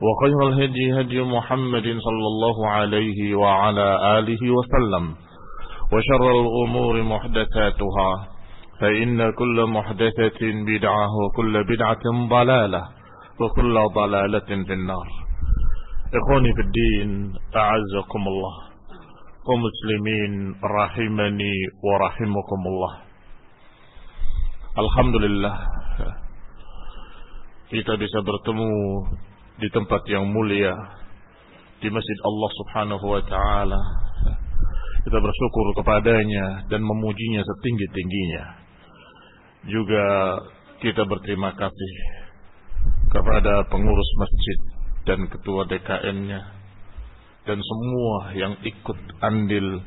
وخير الهدي هدي محمد صلى الله عليه وعلى آله وسلم. وشر الأمور محدثاتها فإن كل محدثة بدعة وكل بدعة ضلالة وكل ضلالة في النار. إخواني في الدين أعزكم الله. ومسلمين رحمني ورحمكم الله. الحمد لله. Kita bisa bertemu di tempat yang mulia di Masjid Allah Subhanahu wa taala. Kita bersyukur kepadanya dan memujinya setinggi-tingginya. Juga kita berterima kasih kepada pengurus masjid dan ketua DKM-nya dan semua yang ikut andil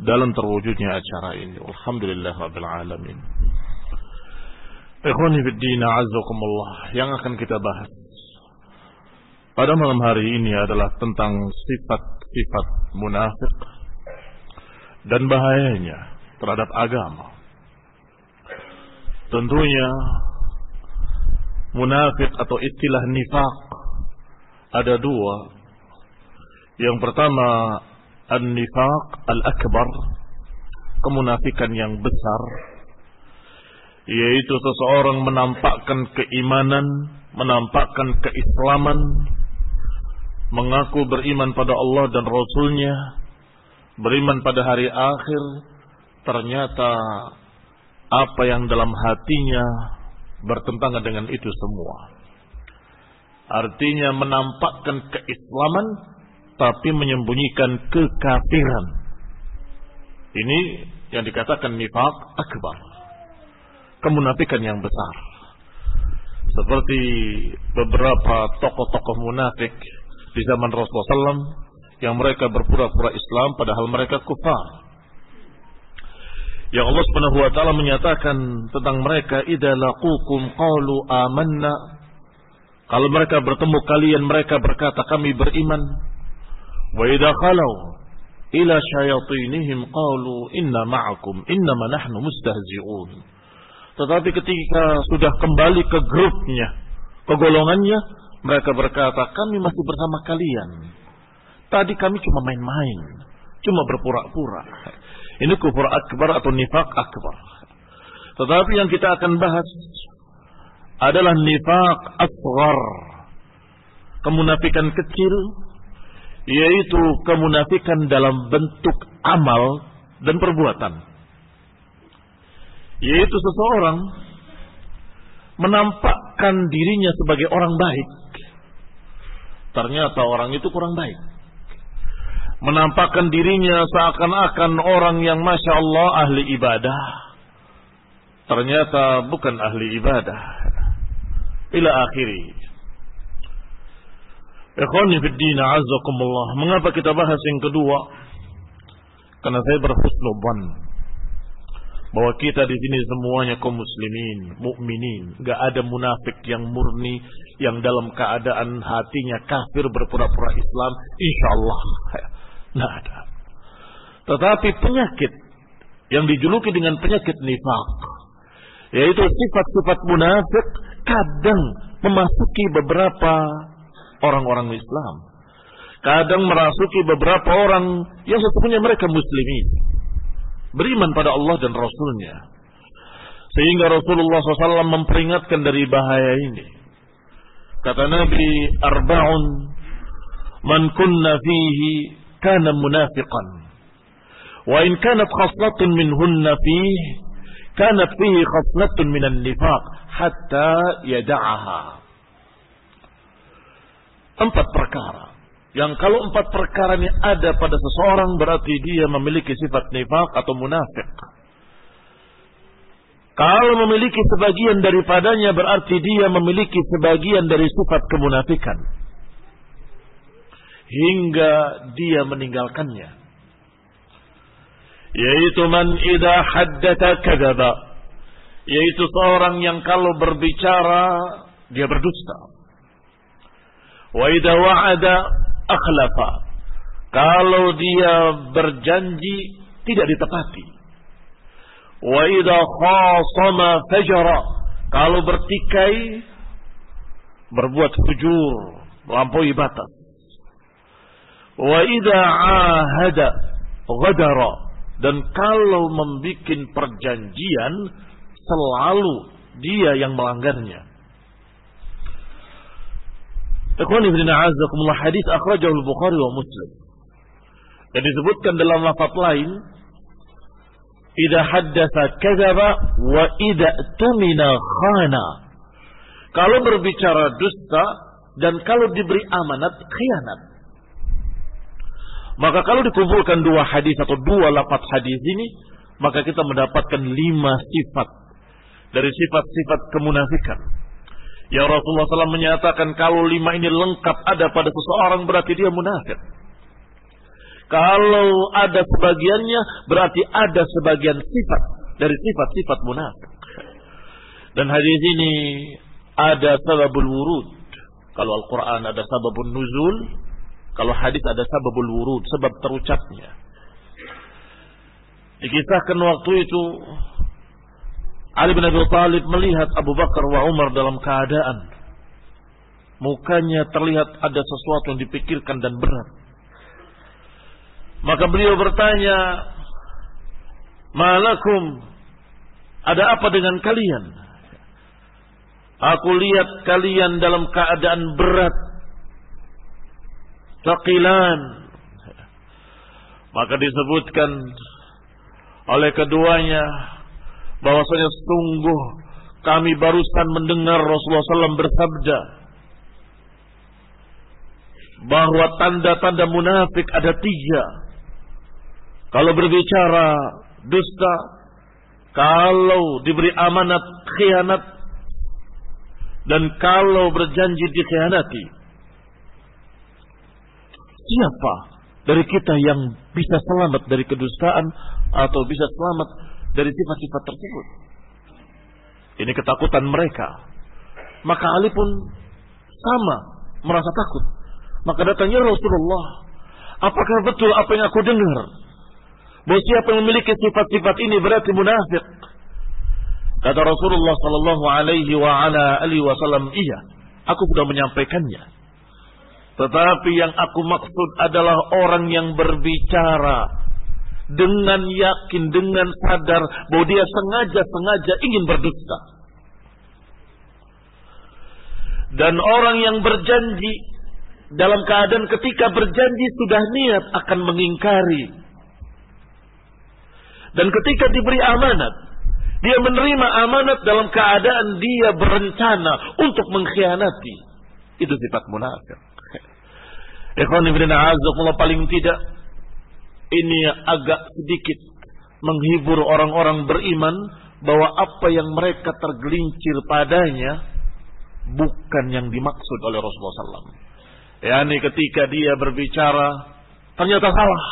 dalam terwujudnya acara ini. Alhamdulillah rabbil alamin. Ikhwani fid din azzakumullah yang akan kita bahas pada malam hari ini adalah tentang sifat-sifat munafik dan bahayanya terhadap agama. Tentunya munafik atau istilah nifak ada dua. Yang pertama an-nifaq al-akbar, kemunafikan yang besar yaitu seseorang menampakkan keimanan, menampakkan keislaman, mengaku beriman pada Allah dan Rasulnya, beriman pada hari akhir, ternyata apa yang dalam hatinya bertentangan dengan itu semua. Artinya menampakkan keislaman tapi menyembunyikan kekafiran. Ini yang dikatakan nifak akbar kemunafikan yang besar. Seperti beberapa tokoh-tokoh munafik di zaman Rasulullah SAW yang mereka berpura-pura Islam padahal mereka kufar. Yang Allah Subhanahu wa taala menyatakan tentang mereka idza laqukum qalu amanna. Kalau mereka bertemu kalian mereka berkata kami beriman. Wa idza khalau ila syayatinihim qalu inna ma'akum innama nahnu mustahzi'un. Tetapi ketika sudah kembali ke grupnya, ke golongannya, mereka berkata, kami masih bersama kalian. Tadi kami cuma main-main, cuma berpura-pura. Ini kufur akbar atau nifak akbar. Tetapi yang kita akan bahas adalah nifak asghar. Kemunafikan kecil, yaitu kemunafikan dalam bentuk amal dan perbuatan yaitu seseorang menampakkan dirinya sebagai orang baik. Ternyata orang itu kurang baik. Menampakkan dirinya seakan-akan orang yang Masya Allah ahli ibadah. ternyata bukan ahli ibadah. Ila akhiri. Ikhwani fid din azakumullah. Mengapa kita bahas yang kedua? Karena saya berhusnuban bahwa kita di sini semuanya kaum muslimin, mukminin, gak ada munafik yang murni yang dalam keadaan hatinya kafir berpura-pura Islam, insya Allah, nggak ada. Tetapi penyakit yang dijuluki dengan penyakit nifak, yaitu sifat-sifat munafik kadang memasuki beberapa orang-orang Islam. Kadang merasuki beberapa orang yang sesungguhnya mereka muslimin. Beriman pada Allah dan Rasulnya. Sehingga Rasulullah SAW memperingatkan dari bahaya ini. Kata Nabi, Arba'un man kunna fihi kana munafiqan. Wa in kanat khaslatun minhunna fihi kanat fihi khaslatun minan nifaq hatta yada'aha. Empat perkara. Yang kalau empat perkara ini ada pada seseorang berarti dia memiliki sifat nifak atau munafik. Kalau memiliki sebagian daripadanya berarti dia memiliki sebagian dari sifat kemunafikan. Hingga dia meninggalkannya. Yaitu man idha haddata kadaba. Yaitu seorang yang kalau berbicara dia berdusta. Wa idza wa'ada akhlafa. Kalau dia berjanji tidak ditepati. Wa idza khasama fajara. Kalau bertikai berbuat fujur, melampaui batas. Wa idza ahada ghadara. Dan kalau membuat perjanjian selalu dia yang melanggarnya. Ikhwan ibn a'azakumullah hadis akhrajahu al-Bukhari wa Muslim. Dan disebutkan dalam lafaz lain, "Idza haddatsa kadzaba wa idza tumina khana." Kalau berbicara dusta dan kalau diberi amanat khianat. Maka kalau dikumpulkan dua hadis atau dua lafaz hadis ini, maka kita mendapatkan lima sifat dari sifat-sifat kemunafikan Ya Rasulullah SAW menyatakan kalau lima ini lengkap ada pada seseorang berarti dia munafik. Kalau ada sebagiannya berarti ada sebagian sifat dari sifat-sifat munafik. Dan hadis ini ada sababul wurud. Kalau Al-Quran ada sababul nuzul. Kalau hadis ada sababul wurud. Sebab terucapnya. Dikisahkan waktu itu Ali bin Abi Thalib melihat Abu Bakar wa Umar dalam keadaan mukanya terlihat ada sesuatu yang dipikirkan dan berat. Maka beliau bertanya, "Malakum? Ada apa dengan kalian?" Aku lihat kalian dalam keadaan berat. Taqilan. Maka disebutkan oleh keduanya bahwasanya sungguh kami barusan mendengar Rasulullah SAW bersabda bahwa tanda-tanda munafik ada tiga. Kalau berbicara dusta, kalau diberi amanat khianat, dan kalau berjanji dikhianati. Siapa dari kita yang bisa selamat dari kedustaan atau bisa selamat dari sifat-sifat tersebut. Ini ketakutan mereka. Maka Ali pun sama merasa takut. Maka datangnya Rasulullah. Apakah betul apa yang aku dengar? Bahwa siapa yang memiliki sifat-sifat ini berarti munafik. Kata Rasulullah sallallahu alaihi wasallam, "Iya, aku sudah menyampaikannya." Tetapi yang aku maksud adalah orang yang berbicara dengan yakin, dengan sadar bahwa dia sengaja-sengaja ingin berdusta. Dan orang yang berjanji dalam keadaan ketika berjanji sudah niat akan mengingkari. Dan ketika diberi amanat, dia menerima amanat dalam keadaan dia berencana untuk mengkhianati. Itu sifat munafik. Ikhwan ibn paling tidak ini agak sedikit menghibur orang-orang beriman bahwa apa yang mereka tergelincir padanya bukan yang dimaksud oleh Rasulullah SAW. Yani ketika dia berbicara ternyata salah.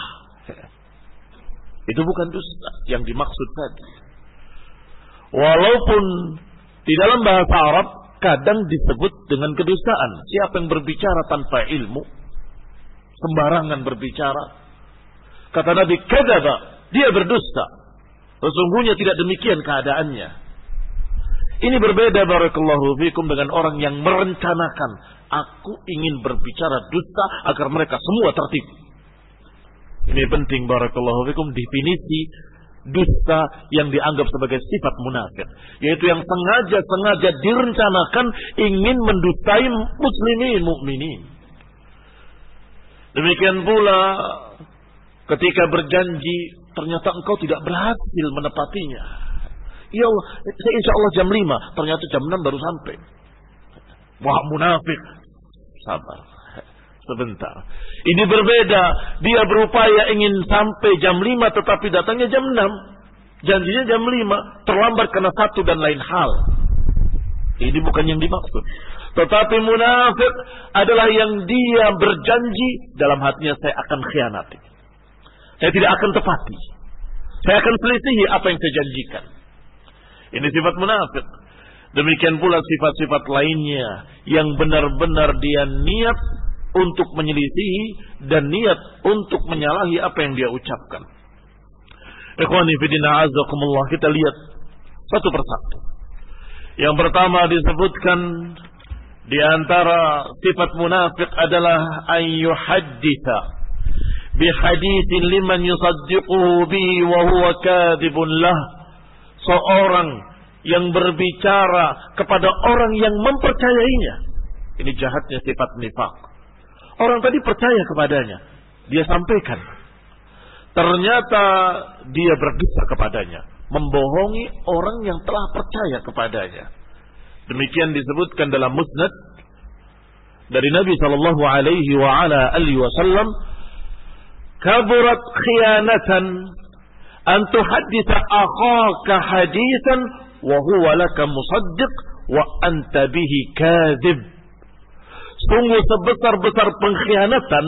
Itu bukan dusta yang dimaksud tadi. Walaupun di dalam bahasa Arab kadang disebut dengan kedustaan. Siapa yang berbicara tanpa ilmu, sembarangan berbicara. Kata Nabi, kadzaba, dia berdusta. Sesungguhnya tidak demikian keadaannya. Ini berbeda barakallahu fikum dengan orang yang merencanakan aku ingin berbicara dusta agar mereka semua tertib. Ini penting barakallahu fikum definisi dusta yang dianggap sebagai sifat munafik, yaitu yang sengaja-sengaja direncanakan ingin mendustai muslimin mukminin. Demikian pula ketika berjanji ternyata engkau tidak berhasil menepatinya. Ya Allah, saya insya Allah jam 5. Ternyata jam 6 baru sampai. Wah munafik. Sabar. Sebentar. Ini berbeda. Dia berupaya ingin sampai jam 5 tetapi datangnya jam 6. Janjinya jam 5. Terlambat karena satu dan lain hal. Ini bukan yang dimaksud. Tetapi munafik adalah yang dia berjanji dalam hatinya saya akan khianati. Saya tidak akan tepati. Saya akan selisihi apa yang saya janjikan. Ini sifat munafik. Demikian pula sifat-sifat lainnya yang benar-benar dia niat untuk menyelisihi dan niat untuk menyalahi apa yang dia ucapkan. Kita lihat satu persatu. Yang pertama disebutkan di antara sifat munafik adalah ayyuhadditha bihadithin liman yusaddiquhu bihi wa huwa kadhibun lah seorang yang berbicara kepada orang yang mempercayainya. Ini jahatnya sifat nifak. Orang tadi percaya kepadanya. Dia sampaikan. Ternyata dia berdusta kepadanya. Membohongi orang yang telah percaya kepadanya. Demikian disebutkan dalam musnad dari Nabi Shallallahu Alaihi Wasallam. Kaburat khianatan an tuhadditha akhaka hadisan wa huwa laka musaddiq wa anta bihi kadhib. Sungguh sebesar-besar pengkhianatan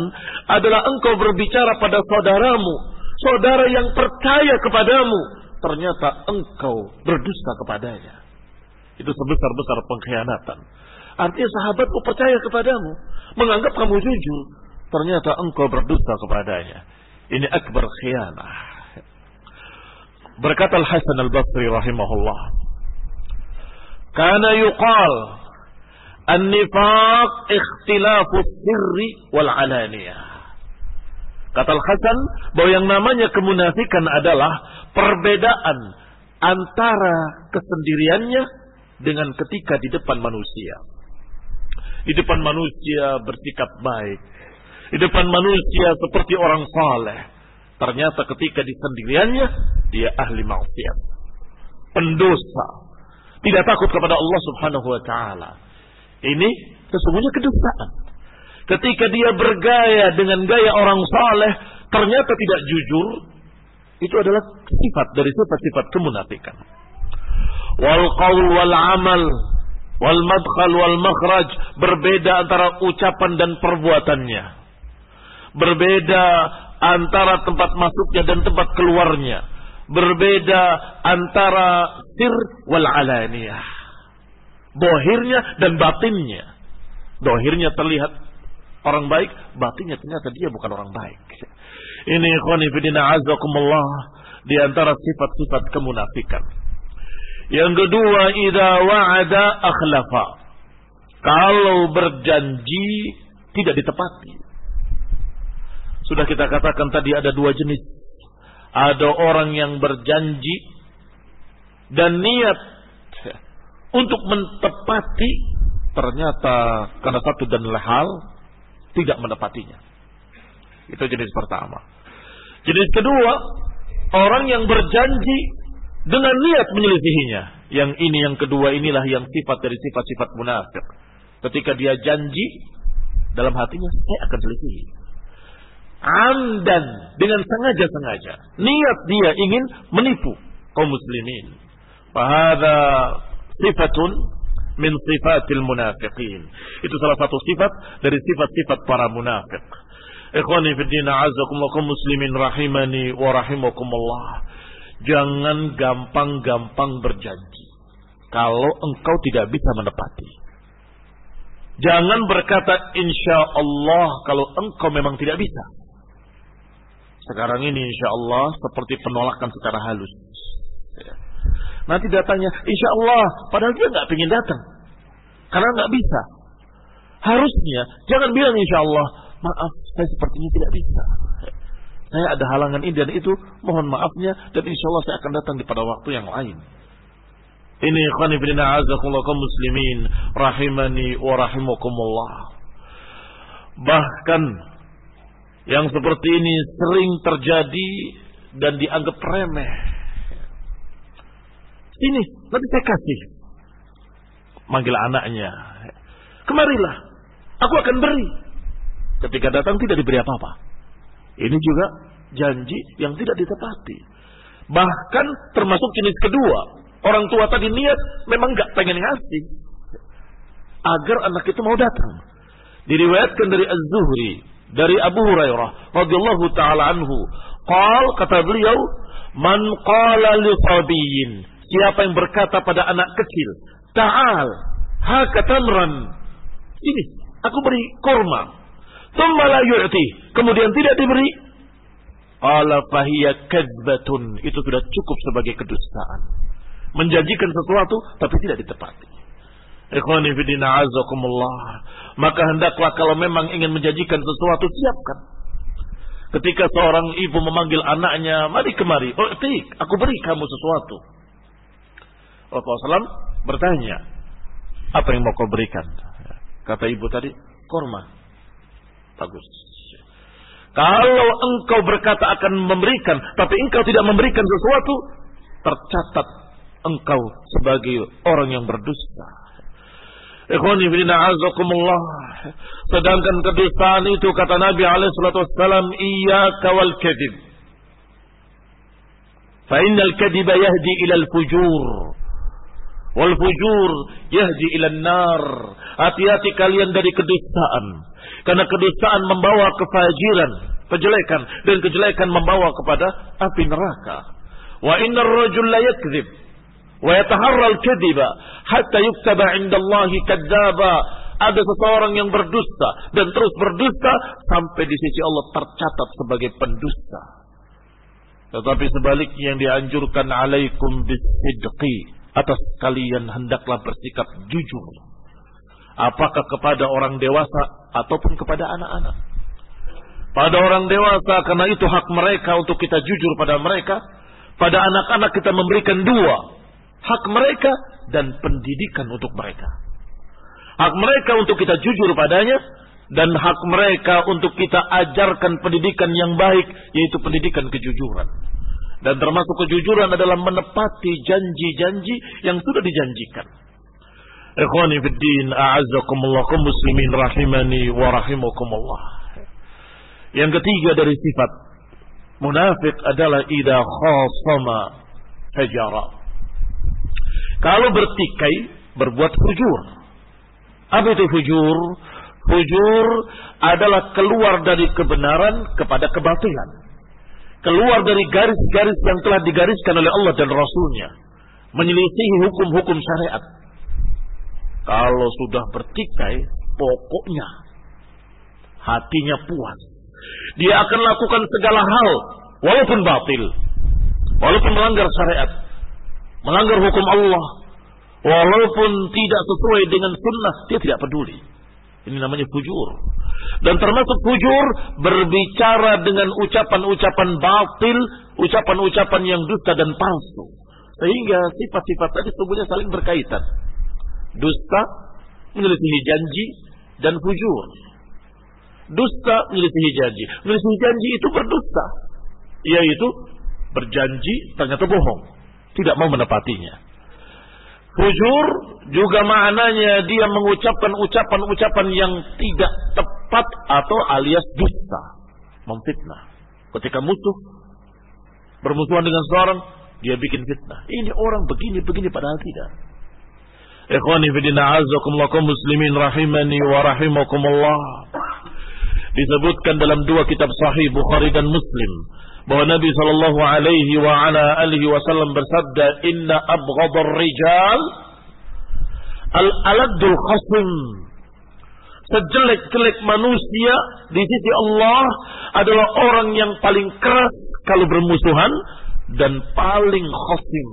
adalah engkau berbicara pada saudaramu, saudara yang percaya kepadamu, ternyata engkau berdusta kepadanya. Itu sebesar-besar pengkhianatan. Artinya sahabatku percaya kepadamu, menganggap kamu jujur, ternyata engkau berdusta kepadanya. Ini akbar khianah. Berkata Al-Hasan Al-Basri rahimahullah. Kana yuqal An-nifaq ikhtilafu sirri wal alaniyah. Kata Al-Hasan bahwa yang namanya kemunafikan adalah perbedaan antara kesendiriannya dengan ketika di depan manusia. Di depan manusia bersikap baik. Di depan manusia seperti orang saleh. Ternyata ketika di sendiriannya dia ahli maksiat. Pendosa. Tidak takut kepada Allah Subhanahu wa taala. Ini sesungguhnya kedustaan. Ketika dia bergaya dengan gaya orang saleh, ternyata tidak jujur, itu adalah sifat dari sifat-sifat kemunafikan. Wal qaul wal amal wal madkhal wal makhraj berbeda antara ucapan dan perbuatannya. Berbeda antara tempat masuknya dan tempat keluarnya berbeda antara sir wal alaniyah. Bohirnya dan batinnya. Dohirnya terlihat orang baik, batinnya ternyata dia bukan orang baik. Ini ikhwani fidina azakumullah di antara sifat-sifat kemunafikan. Yang kedua, idza wa'ada akhlafa. Kalau berjanji tidak ditepati. Sudah kita katakan tadi ada dua jenis ada orang yang berjanji dan niat untuk mentepati ternyata karena satu dan lain hal tidak menepatinya. Itu jenis pertama. Jenis kedua, orang yang berjanji dengan niat menyelisihinya. Yang ini yang kedua inilah yang sifat dari sifat-sifat munafik. Ketika dia janji dalam hatinya saya akan selisihi amdan dengan sengaja-sengaja. Niat dia ingin menipu kaum muslimin, Fahada sifatun min sifatil munafiqin. Itu salah satu sifat dari sifat-sifat para munafik. Ikhwani fi din a'azzakumullah muslimin rahimani wa rahimakumullah. Jangan gampang-gampang berjanji kalau engkau tidak bisa menepati. Jangan berkata insya Allah kalau engkau memang tidak bisa. Sekarang ini insya Allah seperti penolakan secara halus. Ya. Nanti datanya insya Allah, padahal dia nggak ingin datang karena nggak bisa. Harusnya jangan bilang insya Allah, maaf saya sepertinya tidak bisa. Saya ada halangan ini dan itu, mohon maafnya dan insya Allah saya akan datang di pada waktu yang lain. Ini ikhwani fillah azakumullah muslimin rahimani wa rahimakumullah. Bahkan yang seperti ini sering terjadi dan dianggap remeh. Ini nanti saya kasih. Manggil anaknya. Kemarilah. Aku akan beri. Ketika datang tidak diberi apa-apa. Ini juga janji yang tidak ditepati. Bahkan termasuk jenis kedua. Orang tua tadi niat memang gak pengen ngasih. Agar anak itu mau datang. Diriwayatkan dari Az-Zuhri. Dari Abu Hurairah. radhiyallahu ta'ala anhu. Qal kata beliau. Man qala li sabiyin. Siapa yang berkata pada anak kecil. Ta'al. Hakatamran. Ini. Aku beri korma Thumma la yu'ti. Kemudian tidak diberi. Ala fahiya kadzbatun. Itu sudah cukup sebagai kedustaan. Menjanjikan sesuatu tapi tidak ditepati. Maka hendaklah kalau memang ingin menjanjikan sesuatu siapkan. Ketika seorang ibu memanggil anaknya, mari kemari, oh tik, aku beri kamu sesuatu. Rasulullah SAW bertanya, apa yang mau kau berikan? Kata ibu tadi, korma. Bagus. Kalau engkau berkata akan memberikan, tapi engkau tidak memberikan sesuatu, tercatat engkau sebagai orang yang berdusta. Ikhwani azakumullah. Sedangkan kedustaan itu kata Nabi alaihi salatu wassalam, iyyaka wal kadhib. Fa innal kadhiba yahdi ila al-fujur. Wal fujur yahdi ila nar. Hati-hati kalian dari kedustaan. Karena kedustaan membawa kefajiran, kejelekan dan kejelekan membawa kepada api neraka. Wa innar rajul la yakdzib yataharra al-kadhiba hatta yuktaba 'inda Allah kadzdzaba. Ada seseorang yang berdusta dan terus berdusta sampai di sisi Allah tercatat sebagai pendusta. Tetapi sebaliknya yang dianjurkan alaikum bisidqi atas kalian hendaklah bersikap jujur Apakah kepada orang dewasa ataupun kepada anak-anak. Pada orang dewasa karena itu hak mereka untuk kita jujur pada mereka. Pada anak-anak kita memberikan dua. Hak mereka dan pendidikan untuk mereka. Hak mereka untuk kita jujur padanya. Dan hak mereka untuk kita ajarkan pendidikan yang baik. Yaitu pendidikan kejujuran. Dan termasuk kejujuran adalah menepati janji-janji yang sudah dijanjikan. Ikhwani fi din, muslimin rahimani wa rahimakumullah. Yang ketiga dari sifat munafik adalah idza khasama fajara. Kalau bertikai berbuat fujur. Apa itu fujur? Fujur adalah keluar dari kebenaran kepada kebatilan. Keluar dari garis-garis yang telah digariskan oleh Allah dan Rasulnya. Menyelisihi hukum-hukum syariat kalau sudah bertikai, pokoknya hatinya puas. Dia akan lakukan segala hal, walaupun batil, walaupun melanggar syariat, melanggar hukum Allah, walaupun tidak sesuai dengan sunnah, dia tidak peduli. Ini namanya fujur. Dan termasuk fujur berbicara dengan ucapan-ucapan batil, ucapan-ucapan yang dusta dan palsu. Sehingga sifat-sifat tadi sebenarnya saling berkaitan dusta, menyelisihi janji, dan fujur. Dusta menyelisihi janji. Menyelisihi janji itu berdusta. Yaitu berjanji ternyata bohong. Tidak mau menepatinya. Fujur juga maknanya dia mengucapkan ucapan-ucapan yang tidak tepat atau alias dusta. Memfitnah. Ketika musuh bermusuhan dengan seorang, Dia bikin fitnah. Ini orang begini-begini padahal tidak. Ikhwani azakumullah muslimin rahimani wa rahimakumullah. Disebutkan dalam dua kitab sahih Bukhari dan Muslim bahwa Nabi sallallahu alaihi wa ala alihi wasallam bersabda inna abghadar rijal al-aladul khasim sejelek-jelek manusia di sisi Allah adalah orang yang paling keras kalau bermusuhan dan paling khasim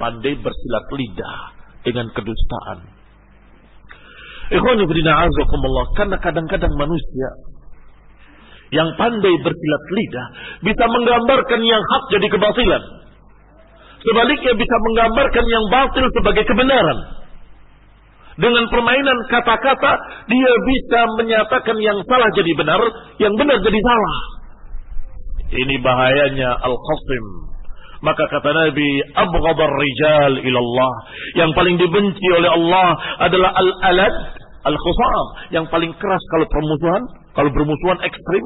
pandai bersilat lidah dengan kedustaan. Azakumullah. Karena kadang-kadang manusia yang pandai bersilat lidah bisa menggambarkan yang hak jadi kebatilan. Sebaliknya bisa menggambarkan yang batil sebagai kebenaran. Dengan permainan kata-kata dia bisa menyatakan yang salah jadi benar, yang benar jadi salah. Ini bahayanya al-khasim. Maka kata Nabi, abghadar rijal ilallah. Yang paling dibenci oleh Allah adalah al-alad, al-khusam. Yang paling keras kalau permusuhan, kalau bermusuhan ekstrim.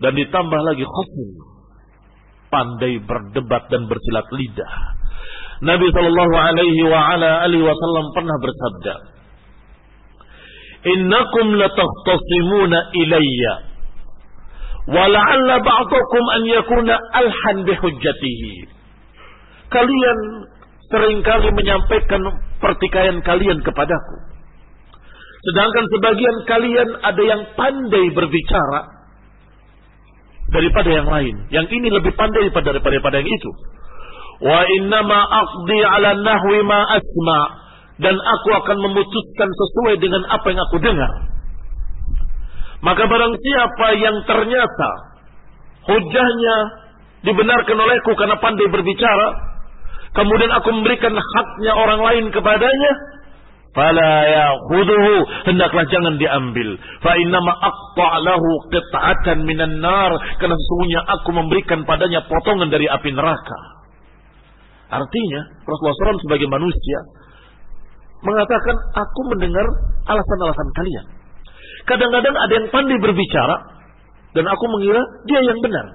Dan ditambah lagi khasim. Pandai berdebat dan bersilat lidah. Nabi Shallallahu Alaihi wa ala alihi Wasallam pernah bersabda, Innakum latahtasimuna ilayya Wala'alla ba'dakum an yakuna alhan bihujjatihi. Kalian sering kali menyampaikan pertikaian kalian kepadaku. Sedangkan sebagian kalian ada yang pandai berbicara daripada yang lain. Yang ini lebih pandai daripada, daripada yang itu. Wa innama aqdi ala nahwi ma asma. Dan aku akan memutuskan sesuai dengan apa yang aku dengar. Maka barang siapa yang ternyata hujahnya dibenarkan olehku karena pandai berbicara, kemudian aku memberikan haknya orang lain kepadanya, fala ya'khudhuhu. Hendaklah jangan diambil. Fa innama aqta'lahu qit'atan minan nar. Karena sesungguhnya aku memberikan padanya potongan dari api neraka. Artinya Rasulullah SAW sebagai manusia mengatakan aku mendengar alasan-alasan kalian. Kadang-kadang ada yang pandai berbicara dan aku mengira dia yang benar.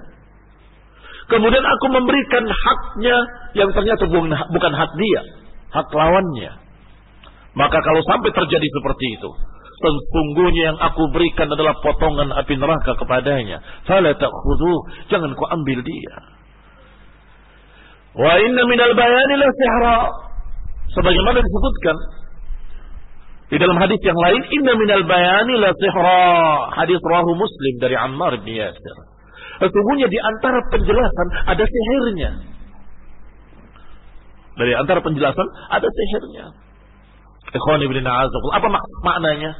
Kemudian aku memberikan haknya yang ternyata bukan hak dia, hak lawannya. Maka kalau sampai terjadi seperti itu, sesungguhnya yang aku berikan adalah potongan api neraka kepadanya. Fala ta'khudhu, jangan kau ambil dia. Wa inna minal bayani la sihra. Sebagaimana disebutkan di dalam hadis yang lain, inna minal bayani la sihra. Hadis rahu Muslim dari Ammar bin Yasir. Sesungguhnya di antara penjelasan ada sihirnya. Dari antara penjelasan ada sihirnya. Apa mak maknanya?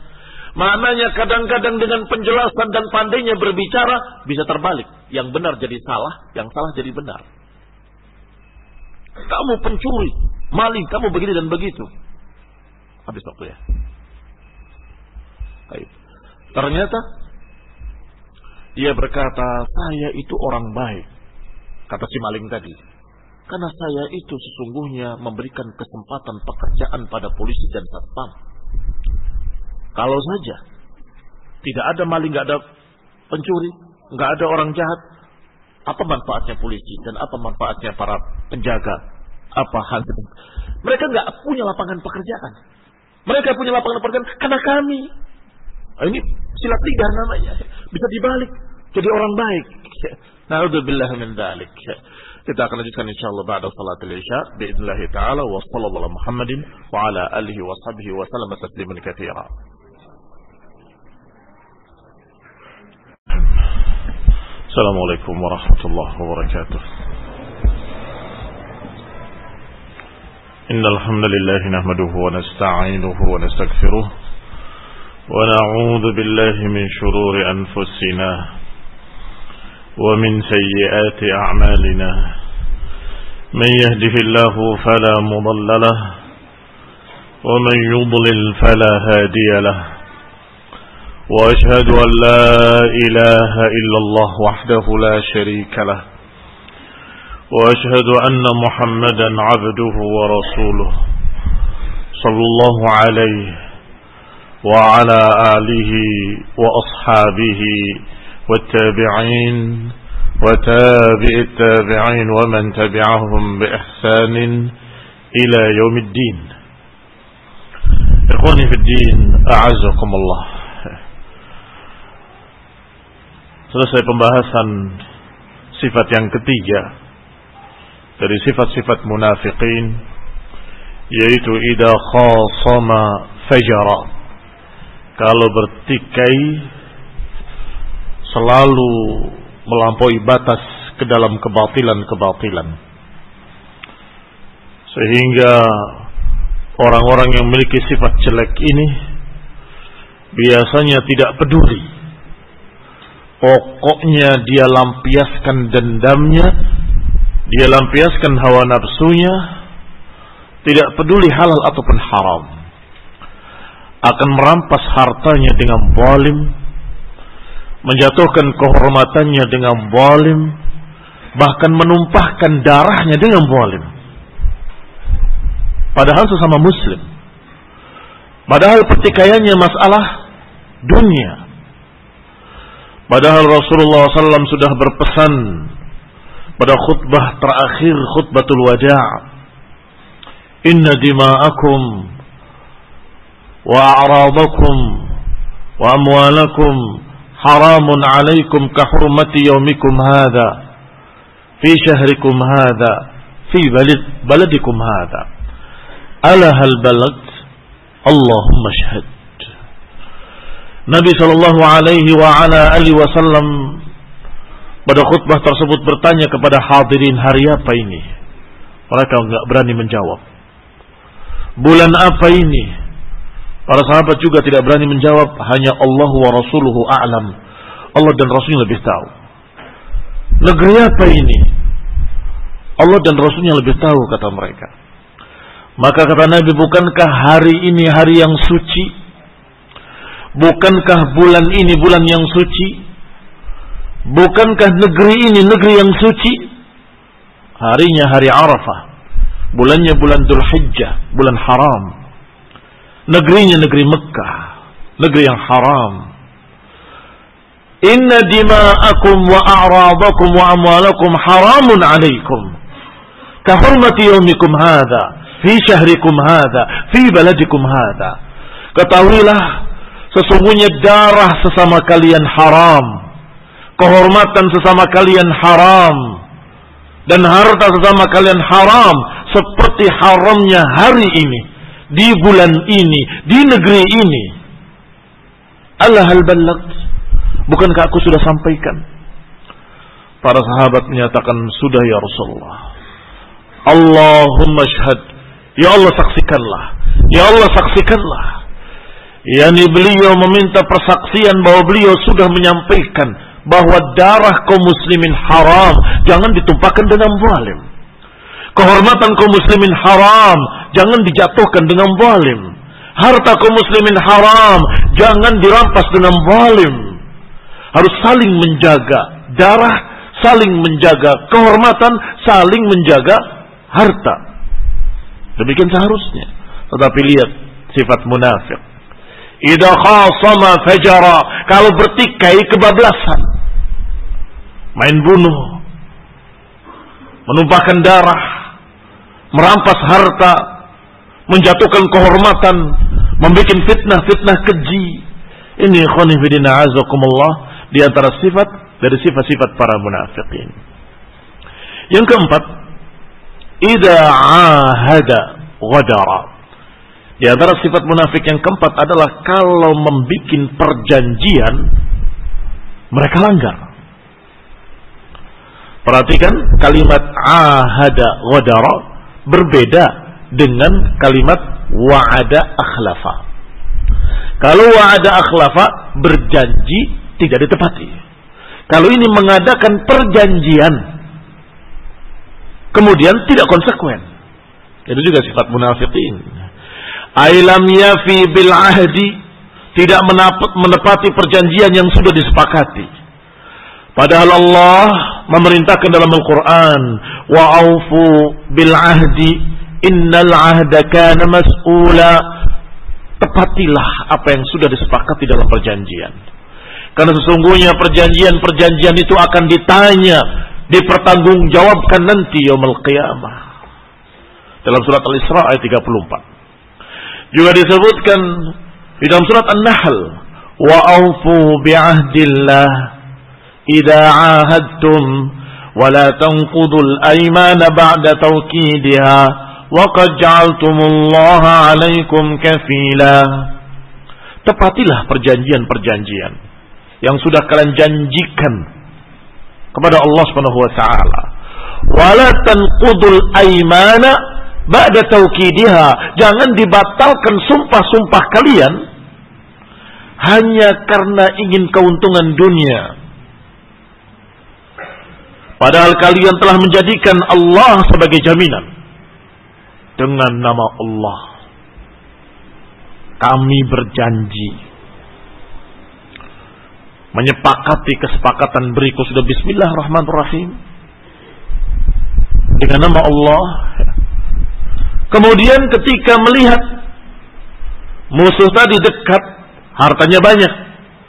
Maknanya kadang-kadang dengan penjelasan dan pandainya berbicara bisa terbalik. Yang benar jadi salah, yang salah jadi benar. Kamu pencuri, maling, kamu begini dan begitu. Habis waktu ya. Baik. Ternyata dia berkata, saya itu orang baik. Kata si maling tadi. Karena saya itu sesungguhnya memberikan kesempatan pekerjaan pada polisi dan satpam. Kalau saja tidak ada maling, nggak ada pencuri, nggak ada orang jahat, apa manfaatnya polisi dan apa manfaatnya para penjaga? Apa hal itu? Mereka nggak punya lapangan pekerjaan. Mereka punya lapangan pekerjaan karena kami. Nah, ini silat lidah namanya. Bisa dibalik jadi orang baik. Na'udzubillah min كتاب نجدكم إن شاء الله بعد صلاة العشاء بإذن الله تعالى وصلى الله على محمد وعلى آله وصحبه وسلم تسليما كثيرا السلام عليكم ورحمة الله وبركاته إن الحمد لله نحمده ونستعينه ونستغفره ونعوذ بالله من شرور أنفسنا ومن سيئات أعمالنا. من يهده الله فلا مضل له ومن يضلل فلا هادي له. وأشهد أن لا إله إلا الله وحده لا شريك له. وأشهد أن محمدا عبده ورسوله صلى الله عليه وعلى آله وأصحابه والتابعين وتابع التابعين ومن تبعهم بإحسان إلى يوم الدين إخواني في الدين أعزكم الله Selesai pembahasan sifat yang ketiga dari sifat-sifat munafikin yaitu idza khasama fajara kalau bertikai selalu melampaui batas ke dalam kebatilan-kebatilan. Sehingga orang-orang yang memiliki sifat jelek ini biasanya tidak peduli. Pokoknya dia lampiaskan dendamnya, dia lampiaskan hawa nafsunya, tidak peduli halal ataupun haram. Akan merampas hartanya dengan zalim, menjatuhkan kehormatannya dengan zalim, bahkan menumpahkan darahnya dengan zalim. Padahal sesama muslim. Padahal pertikaiannya masalah dunia. Padahal Rasulullah SAW sudah berpesan pada khutbah terakhir khutbatul wada' Inna dima'akum wa a'radakum wa amwalakum haramun alaikum kahurmati yaumikum hadha fi syahrikum hadha fi balad baladikum hadha. Ala hal balad Allahumma syahad Nabi sallallahu alaihi wa ala alihi wasallam pada khutbah tersebut bertanya kepada hadirin hari apa ini? Mereka enggak berani menjawab. Bulan apa ini? Para sahabat juga tidak berani menjawab, hanya Allah wa Rasuluhu a'lam. Allah dan Rasulnya lebih tahu. Negeri apa ini? Allah dan Rasulnya lebih tahu kata mereka. Maka kata Nabi, bukankah hari ini hari yang suci? Bukankah bulan ini bulan yang suci? Bukankah negeri ini negeri yang suci? Harinya hari Arafah. Bulannya bulan Dhul Hijjah, bulan haram negerinya negeri Mekah, negeri yang haram. Inna dima'akum wa a'radakum wa amwalakum haramun alaikum. Kahurmati yaumikum hadha, fi syahrikum hadha, fi baladikum hadha. Ketahuilah, sesungguhnya darah sesama kalian haram. Kehormatan sesama kalian haram. Dan harta sesama kalian haram. Seperti haramnya hari ini di bulan ini, di negeri ini. Allah hal. Bukankah aku sudah sampaikan? Para sahabat menyatakan sudah ya Rasulullah. Allahumma syhad. Ya Allah saksikanlah. Ya Allah saksikanlah. Yani beliau meminta persaksian bahwa beliau sudah menyampaikan bahwa darah kaum muslimin haram jangan ditumpahkan dengan zalim. Kehormatan kaum muslimin haram, jangan dijatuhkan dengan zalim. Harta kaum muslimin haram, jangan dirampas dengan zalim. Harus saling menjaga darah, saling menjaga kehormatan, saling menjaga harta. Demikian seharusnya. Tetapi lihat sifat munafik. Idza khasama fajara, kalau bertikai kebablasan. Main bunuh, menumpahkan darah, merampas harta, menjatuhkan kehormatan, membuat fitnah-fitnah keji. Ini khonifidina azakumullah di antara sifat dari sifat-sifat para munafikin. Yang keempat, ida ahada ghadara. Di antara sifat munafik yang keempat adalah kalau membuat perjanjian mereka langgar. Perhatikan kalimat ahada ghadara berbeda dengan kalimat wa'ada akhlafa. Kalau wa'ada akhlafa berjanji tidak ditepati. Kalau ini mengadakan perjanjian kemudian tidak konsekuen. Itu juga sifat munafikin. Ailam yafi bil ahdi tidak menepati perjanjian yang sudah disepakati. Padahal Allah memerintahkan dalam Al-Quran, wa aufu bil ahdi innal ahda kana mas'ula. Tepatilah apa yang sudah disepakati dalam perjanjian. Karena sesungguhnya perjanjian-perjanjian itu akan ditanya, dipertanggungjawabkan nanti yaumul qiyamah. Dalam surat Al-Isra ayat 34. Juga disebutkan di dalam surat An-Nahl, "Wa aufu bi'ahdillah idza 'ahadtum wa la tanqudul aymana ba'da tawkidiha wa qad ja'altumullaha 'alaikum kafila." Tepatilah perjanjian-perjanjian yang sudah kalian janjikan kepada Allah Subhanahu wa taala. Wala tanqudul aymana ba'da taukidiha. Jangan dibatalkan sumpah-sumpah kalian hanya karena ingin keuntungan dunia. Padahal kalian telah menjadikan Allah sebagai jaminan. Dengan nama Allah. Kami berjanji. Menyepakati kesepakatan berikut sudah bismillahirrahmanirrahim. Dengan nama Allah. Kemudian ketika melihat musuh tadi dekat hartanya banyak.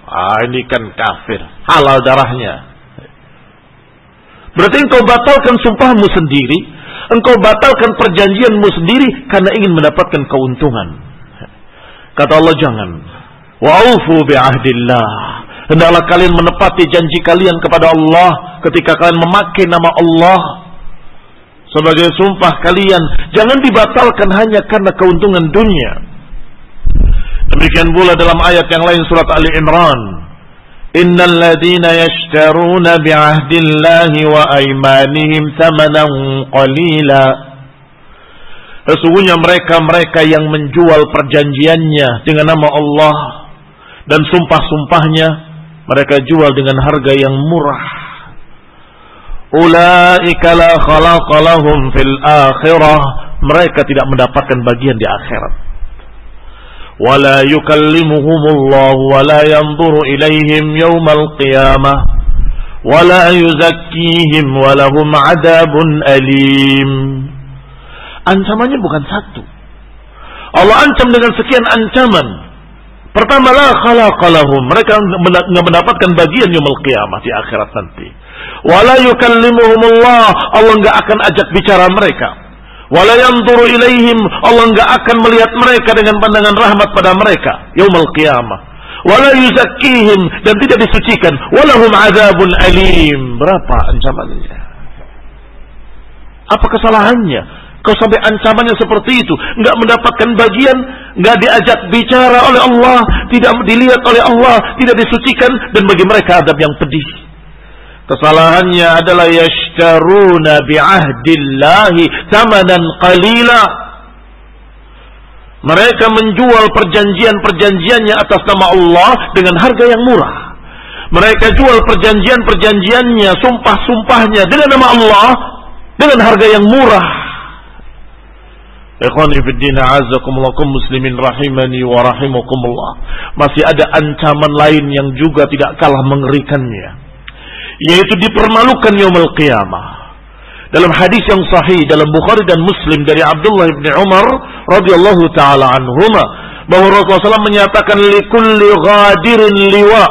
Ah ini kan kafir. Halal darahnya berarti engkau batalkan sumpahmu sendiri engkau batalkan perjanjianmu sendiri karena ingin mendapatkan keuntungan kata Allah jangan wa'ufu bi'ahdillah Hendaklah kalian menepati janji kalian kepada Allah ketika kalian memakai nama Allah sebagai sumpah kalian. Jangan dibatalkan hanya karena keuntungan dunia. Demikian pula dalam ayat yang lain surat Ali Imran. Innal ladina yashtaruna bi'ahdillahi wa aymanihim thamanan qalila. Sesungguhnya mereka-mereka yang menjual perjanjiannya dengan nama Allah dan sumpah-sumpahnya mereka jual dengan harga yang murah. Ulaika la khalaqalahum fil akhirah. Mereka tidak mendapatkan bagian di akhirat. Wala yukallimuhumullah wala yanzuru ilaihim yawmal qiyamah. Wala yuzakkihim walahum adabun alim. Ancamannya bukan satu. Allah ancam dengan sekian ancaman Pertama la khalaqalahum. Mereka nggak mendapatkan bagian yaumul qiyamah di akhirat nanti. Wala yukallimuhumullah. Allah nggak akan ajak bicara mereka. Wala yanzuru ilaihim. Allah nggak akan melihat mereka dengan pandangan rahmat pada mereka yaumul qiyamah. Wala yuzakkihim dan tidak disucikan. Walahum azabun alim. Berapa ancamannya? Apa kesalahannya? Kau sampai ancamannya seperti itu, nggak mendapatkan bagian, nggak diajak bicara oleh Allah, tidak dilihat oleh Allah, tidak disucikan dan bagi mereka adab yang pedih. Kesalahannya adalah yashtaruna bi'ahdillahi tamanan qalila. Mereka menjual perjanjian-perjanjiannya atas nama Allah dengan harga yang murah. Mereka jual perjanjian-perjanjiannya, sumpah-sumpahnya dengan nama Allah dengan harga yang murah. Ikhwani muslimin rahimani wa rahimakumullah. Masih ada ancaman lain yang juga tidak kalah mengerikannya. Yaitu dipermalukan yaumul qiyamah. Dalam hadis yang sahih dalam Bukhari dan Muslim dari Abdullah bin Umar radhiyallahu taala anhuma bahwa Rasulullah SAW menyatakan likulli ghadirin liwa.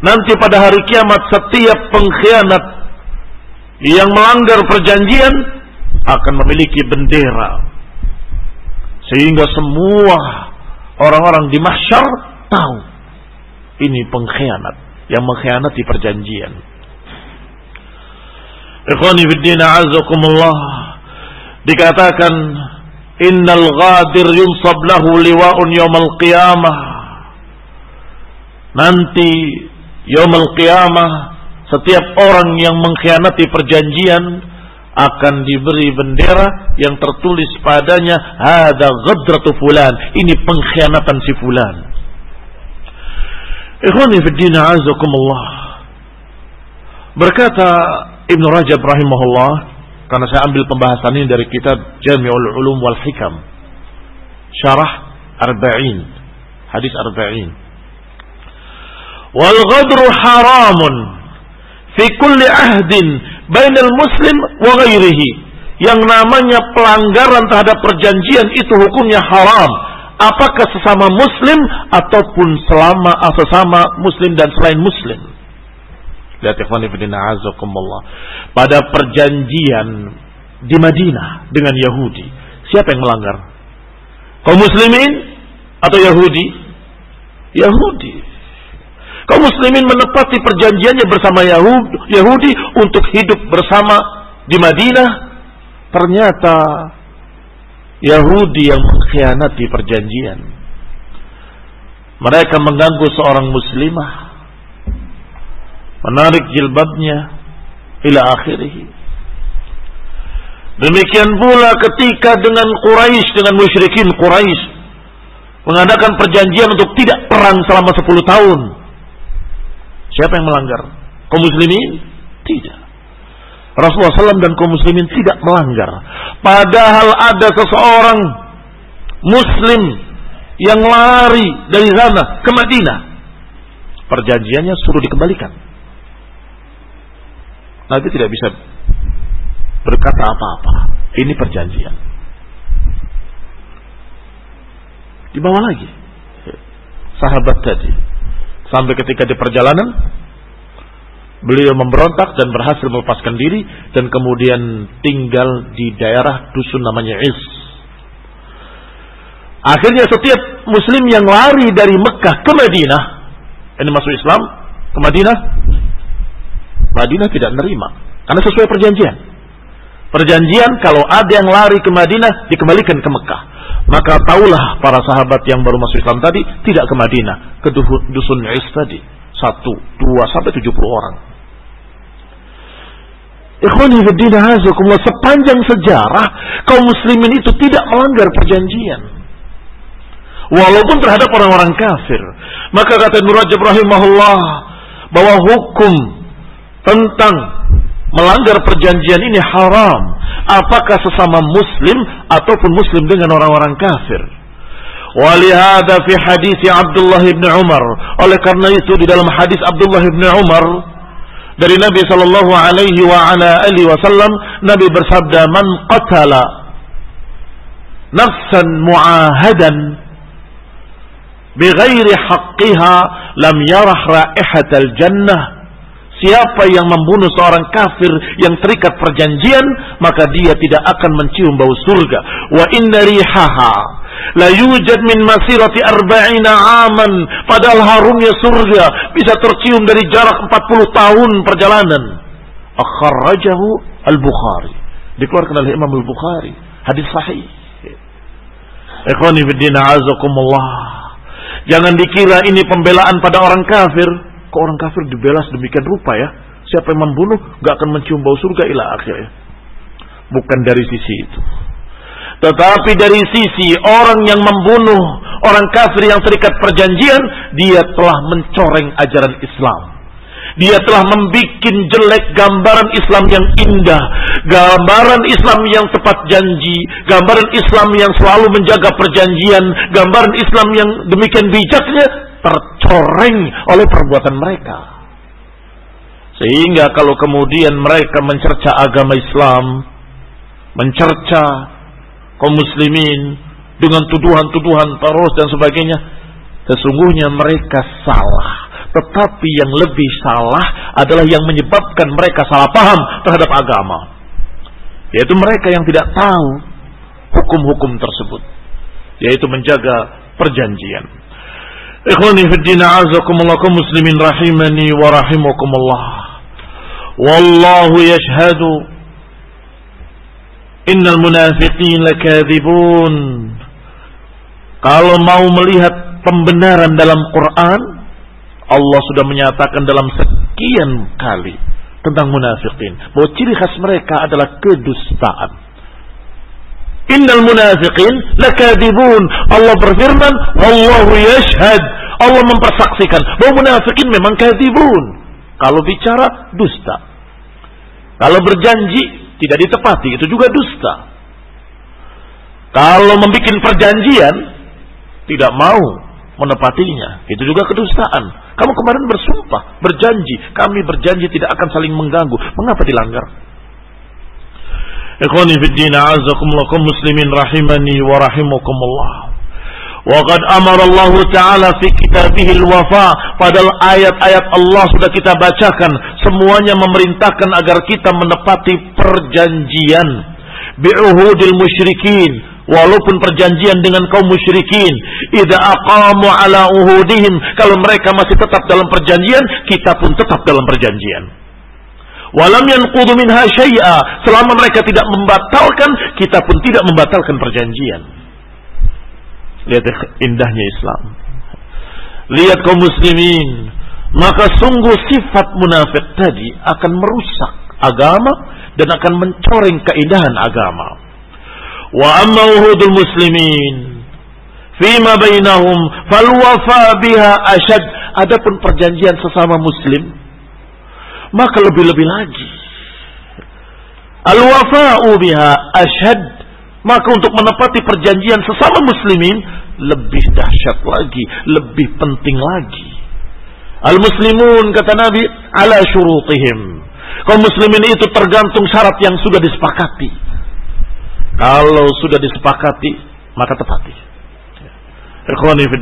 Nanti pada hari kiamat setiap pengkhianat yang melanggar perjanjian akan memiliki bendera sehingga semua orang-orang di mahsyar tahu ini pengkhianat yang mengkhianati perjanjian. Ikhwani fiddina azakumullah dikatakan innal ghadir yunsab lahu liwa'un yawmal qiyamah. Nanti yawmal qiyamah setiap orang yang mengkhianati perjanjian akan diberi bendera yang tertulis padanya hada ghadratu fulan. Ini pengkhianatan si fulan. Ikhwani fi din azakumullah berkata Ibn Rajab rahimahullah karena saya ambil pembahasan ini dari kitab Jami'ul Ulum wal Hikam syarah arba'in hadis arba'in wal ghadru haramun fi kulli ahdin bainal muslim wa ghairihi. Yang namanya pelanggaran terhadap perjanjian itu hukumnya haram. apakah sesama muslim ataupun selama sesama muslim dan selain muslim. Lihat ikhwan ibn. Pada perjanjian di Madinah dengan Yahudi, siapa yang melanggar? Kaum muslimin atau Yahudi? Yahudi. Kaum muslimin menepati perjanjiannya bersama Yahudi untuk hidup bersama di Madinah. Ternyata Yahudi yang mengkhianati perjanjian. Mereka mengganggu seorang muslimah. Menarik jilbabnya ila akhirih. Demikian pula ketika dengan Quraisy dengan musyrikin Quraisy mengadakan perjanjian untuk tidak perang selama 10 tahun. Siapa yang melanggar? Kaum muslimin? Tidak. Rasulullah SAW dan kaum muslimin tidak melanggar. Padahal ada seseorang muslim yang lari dari sana ke Madinah. Perjanjiannya suruh dikembalikan. Nabi tidak bisa berkata apa-apa. Ini perjanjian. Dibawa lagi. Sahabat tadi. Sampai ketika di perjalanan Beliau memberontak dan berhasil melepaskan diri dan kemudian tinggal di daerah dusun namanya Is. Akhirnya setiap muslim yang lari dari Mekah ke Madinah, ini masuk Islam ke Madinah, Madinah tidak menerima karena sesuai perjanjian. Perjanjian kalau ada yang lari ke Madinah dikembalikan ke Mekah. Maka taulah para sahabat yang baru masuk Islam tadi tidak ke Madinah, ke dusun Is tadi. Satu, dua, sampai tujuh puluh orang. Fiddin sepanjang sejarah kaum muslimin itu tidak melanggar perjanjian. Walaupun terhadap orang-orang kafir. Maka kata Nur Rajab rahimahullah bahwa hukum tentang melanggar perjanjian ini haram. Apakah sesama muslim ataupun muslim dengan orang-orang kafir. Walihada fi hadis Abdullah bin Umar. Oleh karena itu di dalam hadis Abdullah bin Umar dari Nabi sallallahu alaihi wa ala alihi wasallam Nabi bersabda man qatala nafsan muahadan bighairi haqqiha lam yarah raihatal jannah Siapa yang membunuh seorang kafir yang terikat perjanjian, maka dia tidak akan mencium bau surga. Wa inna rihaha la yujad min masirati arba'ina aman. Padahal harumnya surga bisa tercium dari jarak 40 tahun perjalanan. Akhrajahu al-Bukhari. Dikeluarkan oleh Imam al-Bukhari. Hadis sahih. Ikhwani fiddin azakumullah jangan dikira ini pembelaan pada orang kafir kok orang kafir dibela demikian rupa ya? Siapa yang membunuh gak akan mencium bau surga ila akhirnya bukan dari sisi itu. Tetapi dari sisi orang yang membunuh orang kafir yang terikat perjanjian, dia telah mencoreng ajaran Islam. Dia telah membuat jelek gambaran Islam yang indah, gambaran Islam yang tepat janji, gambaran Islam yang selalu menjaga perjanjian, gambaran Islam yang demikian bijaknya tercoreng oleh perbuatan mereka. Sehingga kalau kemudian mereka mencerca agama Islam, mencerca kaum muslimin dengan tuduhan-tuduhan terus dan sebagainya sesungguhnya mereka salah. Tetapi yang lebih salah adalah yang menyebabkan mereka salah paham terhadap agama. Yaitu mereka yang tidak tahu hukum-hukum tersebut. Yaitu menjaga perjanjian ikhwani fiddina azakumullah muslimin rahimani wa rahimakumullah wallahu yashhadu Innal munafiqin lakadzibun. Kalau mau melihat pembenaran dalam Quran, Allah sudah menyatakan dalam sekian kali tentang munafikin bahwa ciri khas mereka adalah kedustaan. Innal munafiqin lakadzibun. Allah berfirman, "Wallahu yashhad." Allah mempersaksikan bahwa munafikin memang kadzibun. Kalau bicara dusta. Kalau berjanji tidak ditepati, itu juga dusta. Kalau membuat perjanjian, tidak mau menepatinya, itu juga kedustaan. Kamu kemarin bersumpah, berjanji, kami berjanji tidak akan saling mengganggu. Mengapa dilanggar? Ikhwani fi din azakumullah muslimin rahimani wa rahimakumullah. Waqad amara Allah Ta'ala fi kitabihil wafa. Padahal ayat-ayat Allah sudah kita bacakan. Semuanya memerintahkan agar kita menepati perjanjian. Bi'uhudil musyrikin. Walaupun perjanjian dengan kaum musyrikin. Ida aqamu ala uhudihim. Kalau mereka masih tetap dalam perjanjian. Kita pun tetap dalam perjanjian. Walam yanqudu minha syai'a. Selama mereka tidak membatalkan. Kita pun tidak membatalkan perjanjian. Lihat indahnya Islam. Lihat kaum muslimin. Maka sungguh sifat munafik tadi akan merusak agama dan akan mencoreng keindahan agama. Wa amma uhudul muslimin fima bainahum fal biha ashad. Adapun perjanjian sesama muslim maka lebih-lebih lagi. Al wafa'u biha ashad maka untuk menepati perjanjian sesama muslimin lebih dahsyat lagi, lebih penting lagi. Al-muslimun kata Nabi ala syurutihim. Kaum muslimin itu tergantung syarat yang sudah disepakati. Kalau sudah disepakati, maka tepati. Ikhwani fi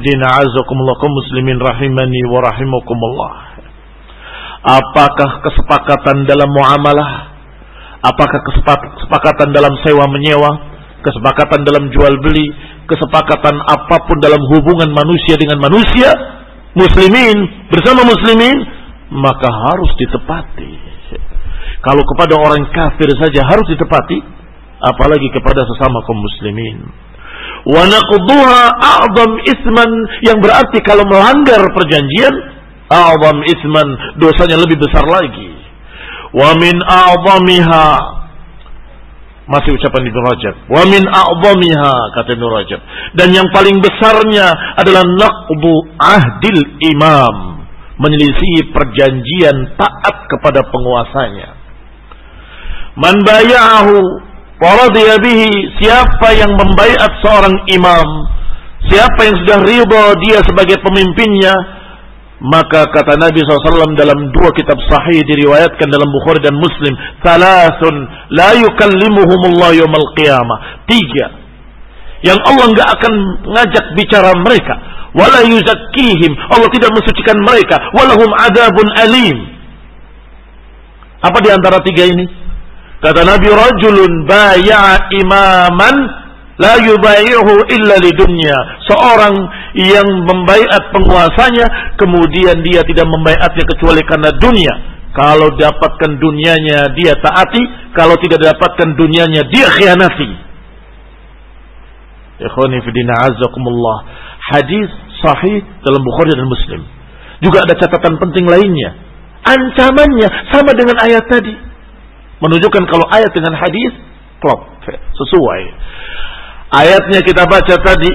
kaum muslimin rahimani wa rahimakumullah. Apakah kesepakatan dalam muamalah? Apakah kesepakatan dalam sewa menyewa? kesepakatan dalam jual beli, kesepakatan apa pun dalam hubungan manusia dengan manusia, muslimin bersama muslimin, maka harus ditepati. Kalau kepada orang kafir saja harus ditepati, apalagi kepada sesama kaum muslimin. Wa naqduha a'zam isman yang berarti kalau melanggar perjanjian a'zam isman dosanya lebih besar lagi. Wa min a'zamiha masih ucapan Ibnu Rajab. Wa min a'zamiha kata Ibnu Rajab. Dan yang paling besarnya adalah naqdu ahdil imam, menyelisih perjanjian taat kepada penguasanya. Man baya'ahu wa bihi, siapa yang membaiat seorang imam, siapa yang sudah ridha dia sebagai pemimpinnya, maka kata Nabi SAW dalam dua kitab sahih diriwayatkan dalam Bukhari dan Muslim, Thalathun la yukallimuhumullah yawmal qiyamah. Tiga. Yang Allah enggak akan ngajak bicara mereka. Wala yuzakkihim. Allah tidak mensucikan mereka. Walahum adabun alim. Apa di antara tiga ini? Kata Nabi, Rajulun baya'a imaman La yubayihu illa li dunya. Seorang yang membaiat penguasanya, kemudian dia tidak membaiatnya kecuali karena dunia. Kalau dapatkan dunianya dia taati, kalau tidak dapatkan dunianya dia khianati. Ikhwani fidina azakumullah. Hadis sahih dalam Bukhari dan Muslim. Juga ada catatan penting lainnya. Ancamannya sama dengan ayat tadi. Menunjukkan kalau ayat dengan hadis klop, sesuai. Ayatnya kita baca tadi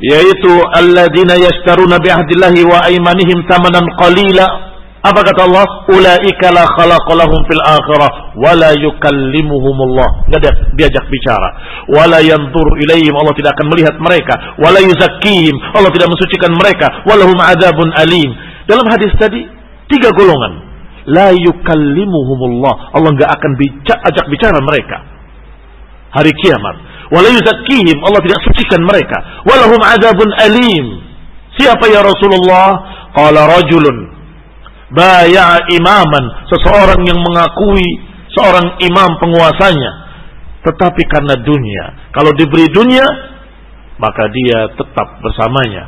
yaitu alladzina yashtaruna ahdillahi wa aymanihim thamanan qalila apa kata Allah? Ulaika la khalaqalahum fil akhirah wa la yukallimuhumullah. Enggak diajak bicara. Wa la yanzuru ilaihim. Allah tidak akan melihat mereka. Wa la yuzakkihim. Allah tidak mensucikan mereka. Wa lahum adzabun alim. Dalam hadis tadi tiga golongan. La yukallimuhumullah. Allah enggak akan bicara, ajak bicara mereka. Hari kiamat Allah tidak sucikan mereka. Walahum adzabun alim. Siapa ya Rasulullah? Qala rajulun. Baya'a imaman. Seseorang yang mengakui seorang imam penguasanya. Tetapi karena dunia. Kalau diberi dunia maka dia tetap bersamanya.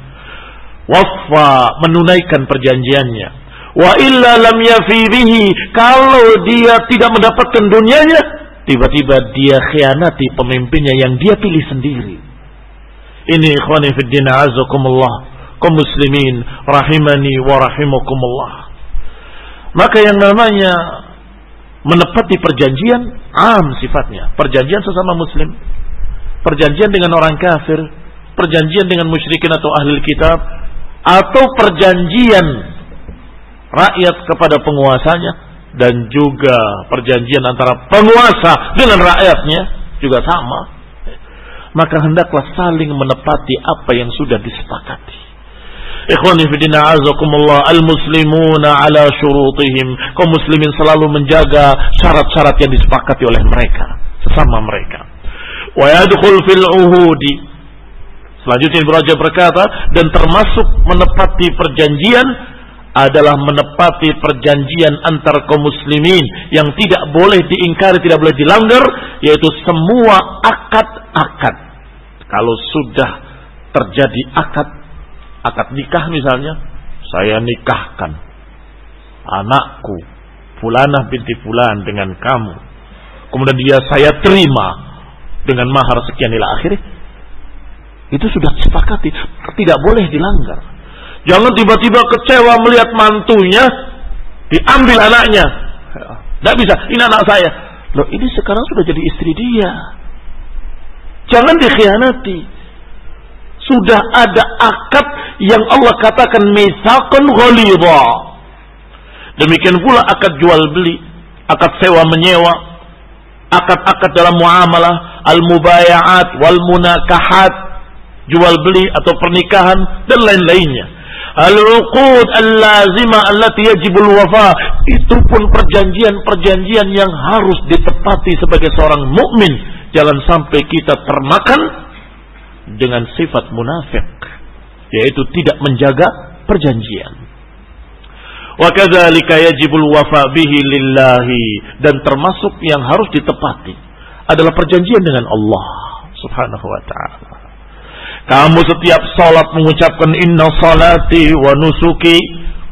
Wafa menunaikan perjanjiannya. Wa illa lam yafi bihi. Kalau dia tidak mendapatkan dunianya tiba-tiba dia khianati pemimpinnya yang dia pilih sendiri. Ini ikhwani fi din azakumullah, kaum muslimin rahimani wa rahimakumullah. Maka yang namanya menepati perjanjian am sifatnya, perjanjian sesama muslim, perjanjian dengan orang kafir, perjanjian dengan musyrikin atau ahli kitab. Atau perjanjian rakyat kepada penguasanya dan juga perjanjian antara penguasa dengan rakyatnya juga sama. Maka hendaklah saling menepati apa yang sudah disepakati. Ikhwani fidina azakumullah al-muslimuna ala syurutihim. Kaum muslimin selalu menjaga syarat-syarat yang disepakati oleh mereka. Sesama mereka. Wa yadkhul fil uhudi. Selanjutnya Rajab berkata dan termasuk menepati perjanjian adalah menepati perjanjian antar kaum muslimin yang tidak boleh diingkari, tidak boleh dilanggar, yaitu semua akad-akad. Kalau sudah terjadi akad, akad nikah misalnya, saya nikahkan anakku, Fulanah binti Fulan dengan kamu. Kemudian dia saya terima dengan mahar sekian nilai akhirnya. Itu sudah disepakati, tidak boleh dilanggar. Jangan tiba-tiba kecewa melihat mantunya diambil anaknya. Tidak bisa, ini anak saya. Loh ini sekarang sudah jadi istri dia. Jangan dikhianati. Sudah ada akad yang Allah katakan misakun ghalidha. Demikian pula akad jual beli, akad sewa menyewa, akad-akad dalam muamalah, al-mubayaat wal munakahat, jual beli atau pernikahan dan lain-lainnya. Al-uqud al-lazimah allati yajibul wafa. Itu pun perjanjian-perjanjian yang harus ditepati sebagai seorang mukmin. Jangan sampai kita termakan dengan sifat munafik. Yaitu tidak menjaga perjanjian. Wa yajibul wafa bihi lillahi dan termasuk yang harus ditepati adalah perjanjian dengan Allah Subhanahu wa taala. Kamu setiap salat mengucapkan inna salati wa nusuki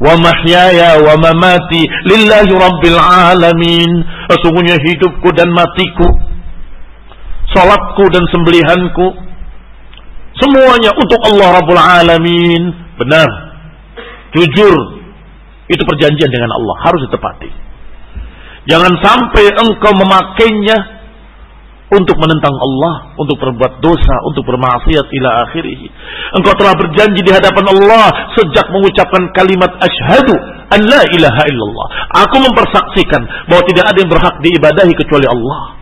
wa mahyaya wa mamati lillahi rabbil alamin. Sesungguhnya hidupku dan matiku, salatku dan sembelihanku semuanya untuk Allah Rabbul Alamin. Benar. Jujur. Itu perjanjian dengan Allah harus ditepati. Jangan sampai engkau memakainya untuk menentang Allah, untuk berbuat dosa, untuk bermaksiat ila akhirih. Engkau telah berjanji di hadapan Allah sejak mengucapkan kalimat asyhadu an la ilaha illallah. Aku mempersaksikan bahwa tidak ada yang berhak diibadahi kecuali Allah.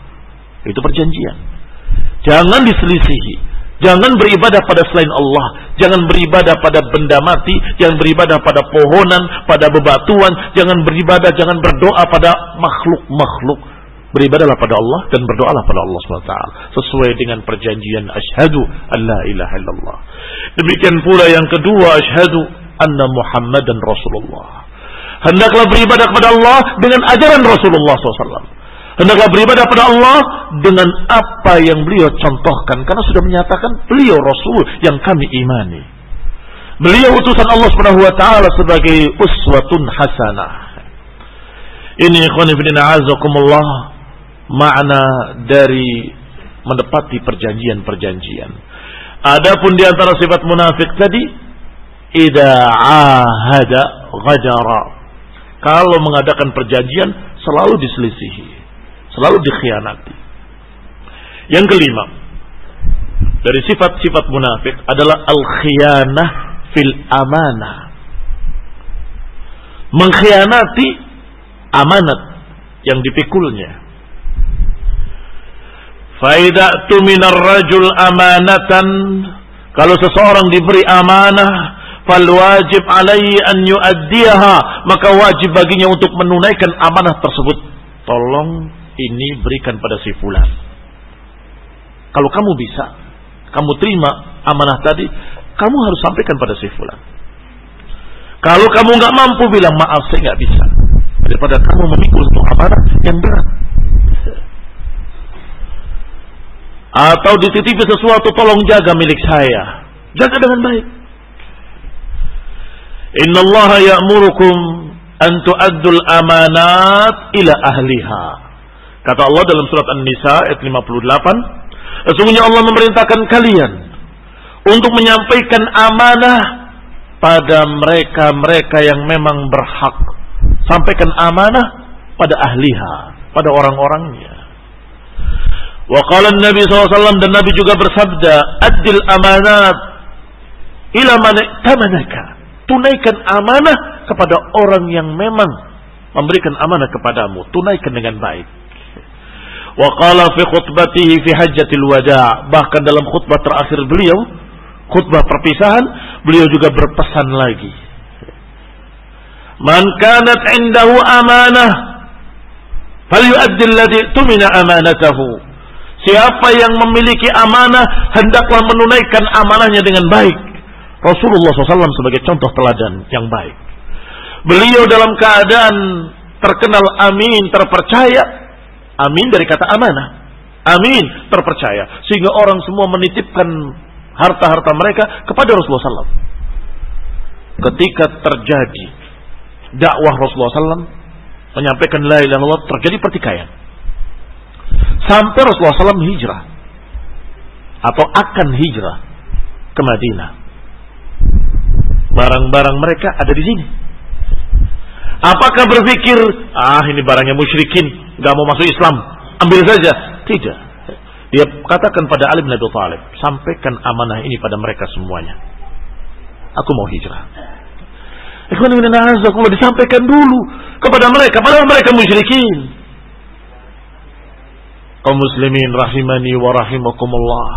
Itu perjanjian. Jangan diselisihi. Jangan beribadah pada selain Allah. Jangan beribadah pada benda mati. Jangan beribadah pada pohonan, pada bebatuan. Jangan beribadah, jangan berdoa pada makhluk-makhluk beribadalah pada Allah dan berdoalah pada Allah SWT sesuai dengan perjanjian asyhadu alla ilaha illallah. Demikian pula yang kedua asyhadu anna muhammadan rasulullah. Hendaklah beribadah kepada Allah dengan ajaran Rasulullah SAW hendaklah beribadah pada Allah dengan apa yang beliau contohkan. Karena sudah menyatakan beliau Rasul yang kami imani. Beliau utusan Allah Subhanahu wa taala sebagai uswatun hasanah. Ini ikhwan fillah makna dari menepati perjanjian-perjanjian. Adapun di antara sifat munafik tadi, ida ahada ghajara. Kalau mengadakan perjanjian selalu diselisihi, selalu dikhianati. Yang kelima, dari sifat-sifat munafik adalah al-khianah fil amanah. Mengkhianati amanat yang dipikulnya. Faidah minar rajul amanatan. Kalau seseorang diberi amanah fal wajib alaihi an yuaddiha maka wajib baginya untuk menunaikan amanah tersebut. Tolong ini berikan pada si fulan. Kalau kamu bisa kamu terima amanah tadi kamu harus sampaikan pada si fulan. Kalau kamu nggak mampu bilang maaf saya nggak bisa. Daripada kamu memikul satu amanah yang berat atau dititipi sesuatu tolong jaga milik saya. Jaga dengan baik. Inna Allah ya'murukum an tu'addul amanat ila ahliha. Kata Allah dalam surat An-Nisa ayat 58, sesungguhnya Allah memerintahkan kalian untuk menyampaikan amanah pada mereka-mereka yang memang berhak. Sampaikan amanah pada ahliha, pada orang-orangnya. Wa qala Nabi SAW dan Nabi juga bersabda, "Adil amanat ila man tamanaka." Tunaikan amanah kepada orang yang memang memberikan amanah kepadamu. Tunaikan dengan baik. Wa qala fi khutbatihi fi hajjatil wada' bahkan dalam khutbah terakhir beliau, khutbah perpisahan, beliau juga berpesan lagi. Man kanat indahu amanah falyu'addi alladhi tumina amanatahu Siapa yang memiliki amanah hendaklah menunaikan amanahnya dengan baik. Rasulullah SAW sebagai contoh teladan yang baik. Beliau dalam keadaan terkenal amin, terpercaya. Amin dari kata amanah. Amin, terpercaya. Sehingga orang semua menitipkan harta-harta mereka kepada Rasulullah SAW. Ketika terjadi dakwah Rasulullah SAW menyampaikan la ilaha illallah terjadi pertikaian sampai Rasulullah SAW hijrah atau akan hijrah ke Madinah. Barang-barang mereka ada di sini. Apakah berpikir, ah ini barangnya musyrikin, gak mau masuk Islam, ambil saja? Tidak. Dia katakan pada Ali bin Abi Thalib, sampaikan amanah ini pada mereka semuanya. Aku mau hijrah. Ikhwan disampaikan dulu kepada mereka, padahal mereka musyrikin kaum muslimin rahimani wa rahimakumullah.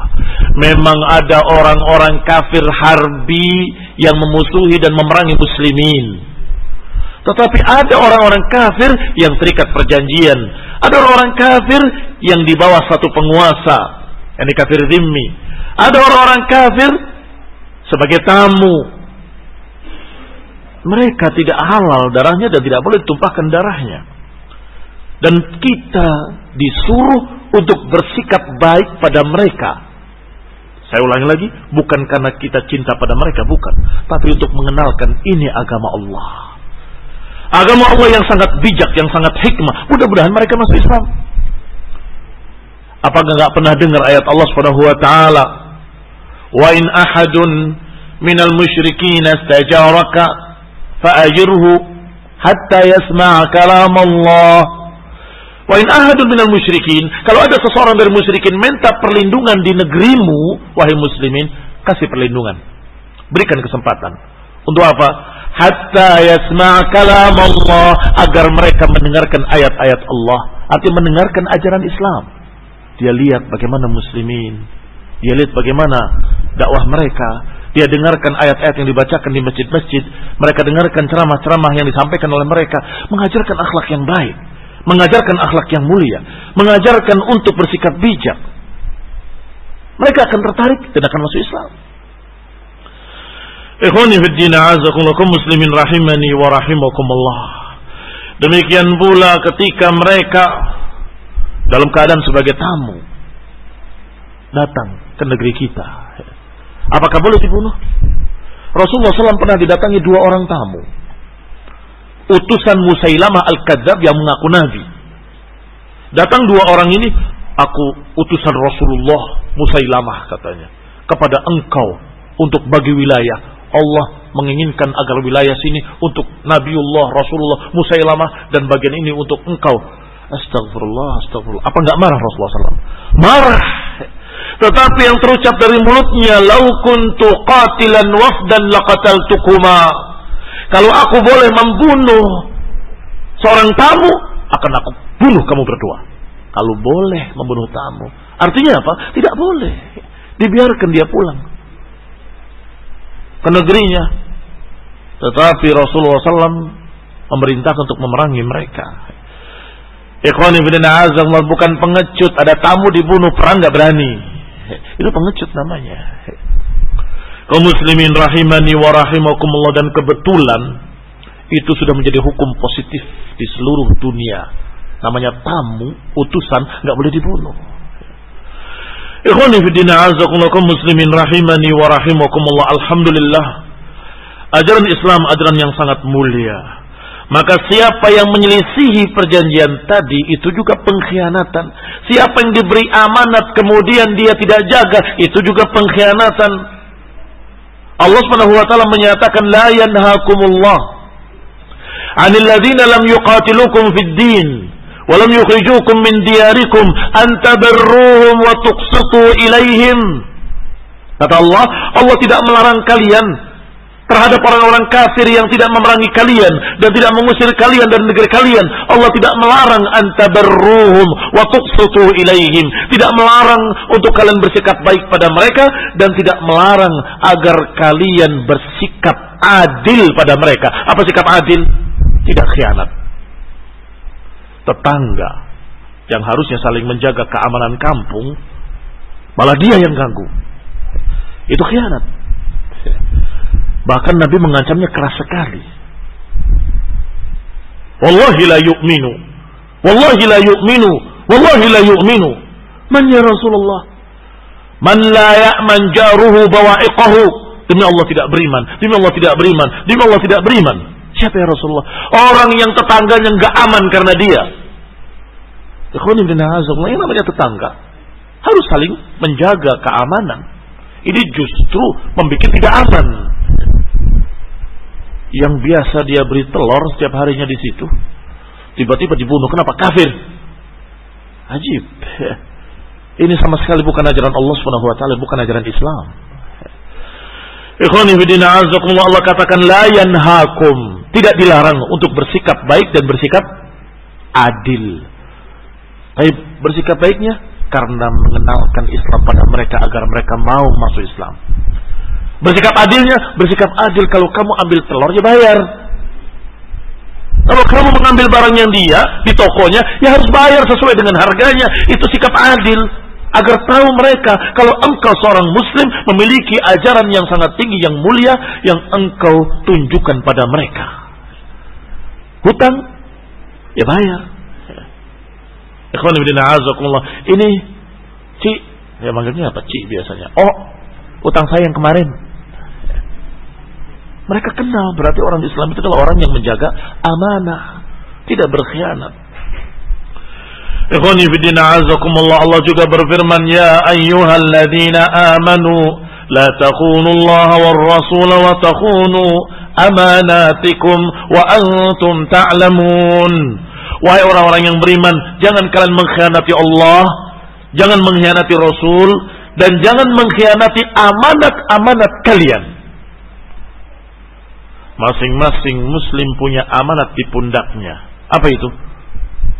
Memang ada orang-orang kafir harbi yang memusuhi dan memerangi muslimin. Tetapi ada orang-orang kafir yang terikat perjanjian. Ada orang-orang kafir yang di bawah satu penguasa. Yang kafir zimmi. Ada orang-orang kafir sebagai tamu. Mereka tidak halal darahnya dan tidak boleh ditumpahkan darahnya. Dan kita disuruh untuk bersikap baik pada mereka. Saya ulangi lagi, bukan karena kita cinta pada mereka, bukan. Tapi untuk mengenalkan ini agama Allah. Agama Allah yang sangat bijak, yang sangat hikmah. Mudah-mudahan mereka masuk Islam. Apakah nggak pernah dengar ayat Allah Subhanahu wa taala? Wa in ahadun minal musyrikin istajaraka fa'ajirhu hatta yasma'a kalam Allah Wa in ahadun minal musyrikin, kalau ada seseorang dari musyrikin minta perlindungan di negerimu, wahai muslimin, kasih perlindungan. Berikan kesempatan. Untuk apa? Hatta yasma' kalam Allah agar mereka mendengarkan ayat-ayat Allah, artinya mendengarkan ajaran Islam. Dia lihat bagaimana muslimin, dia lihat bagaimana dakwah mereka, dia dengarkan ayat-ayat yang dibacakan di masjid-masjid, mereka dengarkan ceramah-ceramah yang disampaikan oleh mereka, mengajarkan akhlak yang baik mengajarkan akhlak yang mulia, mengajarkan untuk bersikap bijak. Mereka akan tertarik dan akan masuk Islam. Muslimin rahimani wa rahimakumullah. Demikian pula ketika mereka dalam keadaan sebagai tamu datang ke negeri kita. Apakah boleh dibunuh? Rasulullah SAW pernah didatangi dua orang tamu utusan Musailamah Al-Kadzab yang mengaku nabi. Datang dua orang ini, aku utusan Rasulullah Musailamah katanya kepada engkau untuk bagi wilayah. Allah menginginkan agar wilayah sini untuk Nabiullah Rasulullah Musailamah dan bagian ini untuk engkau. Astagfirullah, astagfirullah. Apa enggak marah Rasulullah SAW? Marah. Tetapi yang terucap dari mulutnya, "Lau kuntu qatilan wafdan laqataltukuma." Kalau aku boleh membunuh seorang tamu, akan aku bunuh kamu berdua. Kalau boleh membunuh tamu. Artinya apa? Tidak boleh. Dibiarkan dia pulang ke negerinya. Tetapi Rasulullah SAW memerintahkan untuk memerangi mereka. Ikhwani bin azam bukan pengecut. Ada tamu dibunuh perang gak berani. Itu pengecut namanya kaum muslimin rahimani wa rahimakumullah dan kebetulan itu sudah menjadi hukum positif di seluruh dunia. Namanya tamu, utusan, nggak boleh dibunuh. Ikhwani azakumullah muslimin rahimani wa rahimakumullah. Alhamdulillah. Ajaran Islam ajaran yang sangat mulia. Maka siapa yang menyelisihi perjanjian tadi itu juga pengkhianatan. Siapa yang diberi amanat kemudian dia tidak jaga itu juga pengkhianatan. Allah Subhanahu wa taala menyatakan la yanhaakumullah 'anil ladzina lam yuqatilukum fid din wa lam yukhrijukum min diyarikum an tabarruhum wa tuqsitu ilaihim. Kata Allah, Allah tidak melarang kalian terhadap orang-orang kafir yang tidak memerangi kalian dan tidak mengusir kalian dari negeri kalian. Allah tidak melarang antabarruhum wa tuqsitu ilaihim. Tidak melarang untuk kalian bersikap baik pada mereka dan tidak melarang agar kalian bersikap adil pada mereka. Apa sikap adil? Tidak khianat. Tetangga, yang harusnya saling menjaga keamanan kampung, malah dia yang ganggu. Itu khianat. Bahkan Nabi mengancamnya keras sekali. Wallahi la yu'minu. Wallahi la yu'minu. Wallahi la yu'minu. Man ya Rasulullah? Man la ya'man jaruhu bawa'iqahu. Demi Allah tidak beriman. Demi Allah tidak beriman. Demi Allah tidak beriman. Siapa ya Rasulullah? Orang yang tetangganya nggak aman karena dia. Ikhwan ibn yang namanya tetangga harus saling menjaga keamanan. Ini justru membuat tidak aman. Yang biasa dia beri telur setiap harinya di situ, tiba-tiba dibunuh. Kenapa? Kafir. Ajib. Ini sama sekali bukan ajaran Allah Subhanahu wa taala, bukan ajaran Islam. Allah katakan la yanhaakum, tidak dilarang untuk bersikap baik dan bersikap adil. Tapi bersikap baiknya karena mengenalkan Islam pada mereka agar mereka mau masuk Islam. Bersikap adilnya, bersikap adil kalau kamu ambil telur ya bayar. Kalau kamu mengambil barang yang dia di tokonya, ya harus bayar sesuai dengan harganya. Itu sikap adil agar tahu mereka kalau engkau seorang muslim memiliki ajaran yang sangat tinggi yang mulia yang engkau tunjukkan pada mereka. Hutang ya bayar. Ikhwan Ini Ci, ya manggilnya apa? Ci biasanya. Oh, hutang saya yang kemarin. Mereka kenal berarti orang Islam itu adalah orang yang menjaga amanah, tidak berkhianat. Ikhwani fidina azakumullah Allah juga berfirman Ya ayyuhalladzina amanu La takunu Allah wal rasul wa takunu amanatikum wa antum ta'lamun. Wahai orang-orang yang beriman Jangan kalian mengkhianati Allah Jangan mengkhianati Rasul Dan jangan mengkhianati amanat-amanat kalian Masing-masing muslim punya amanat di pundaknya Apa itu?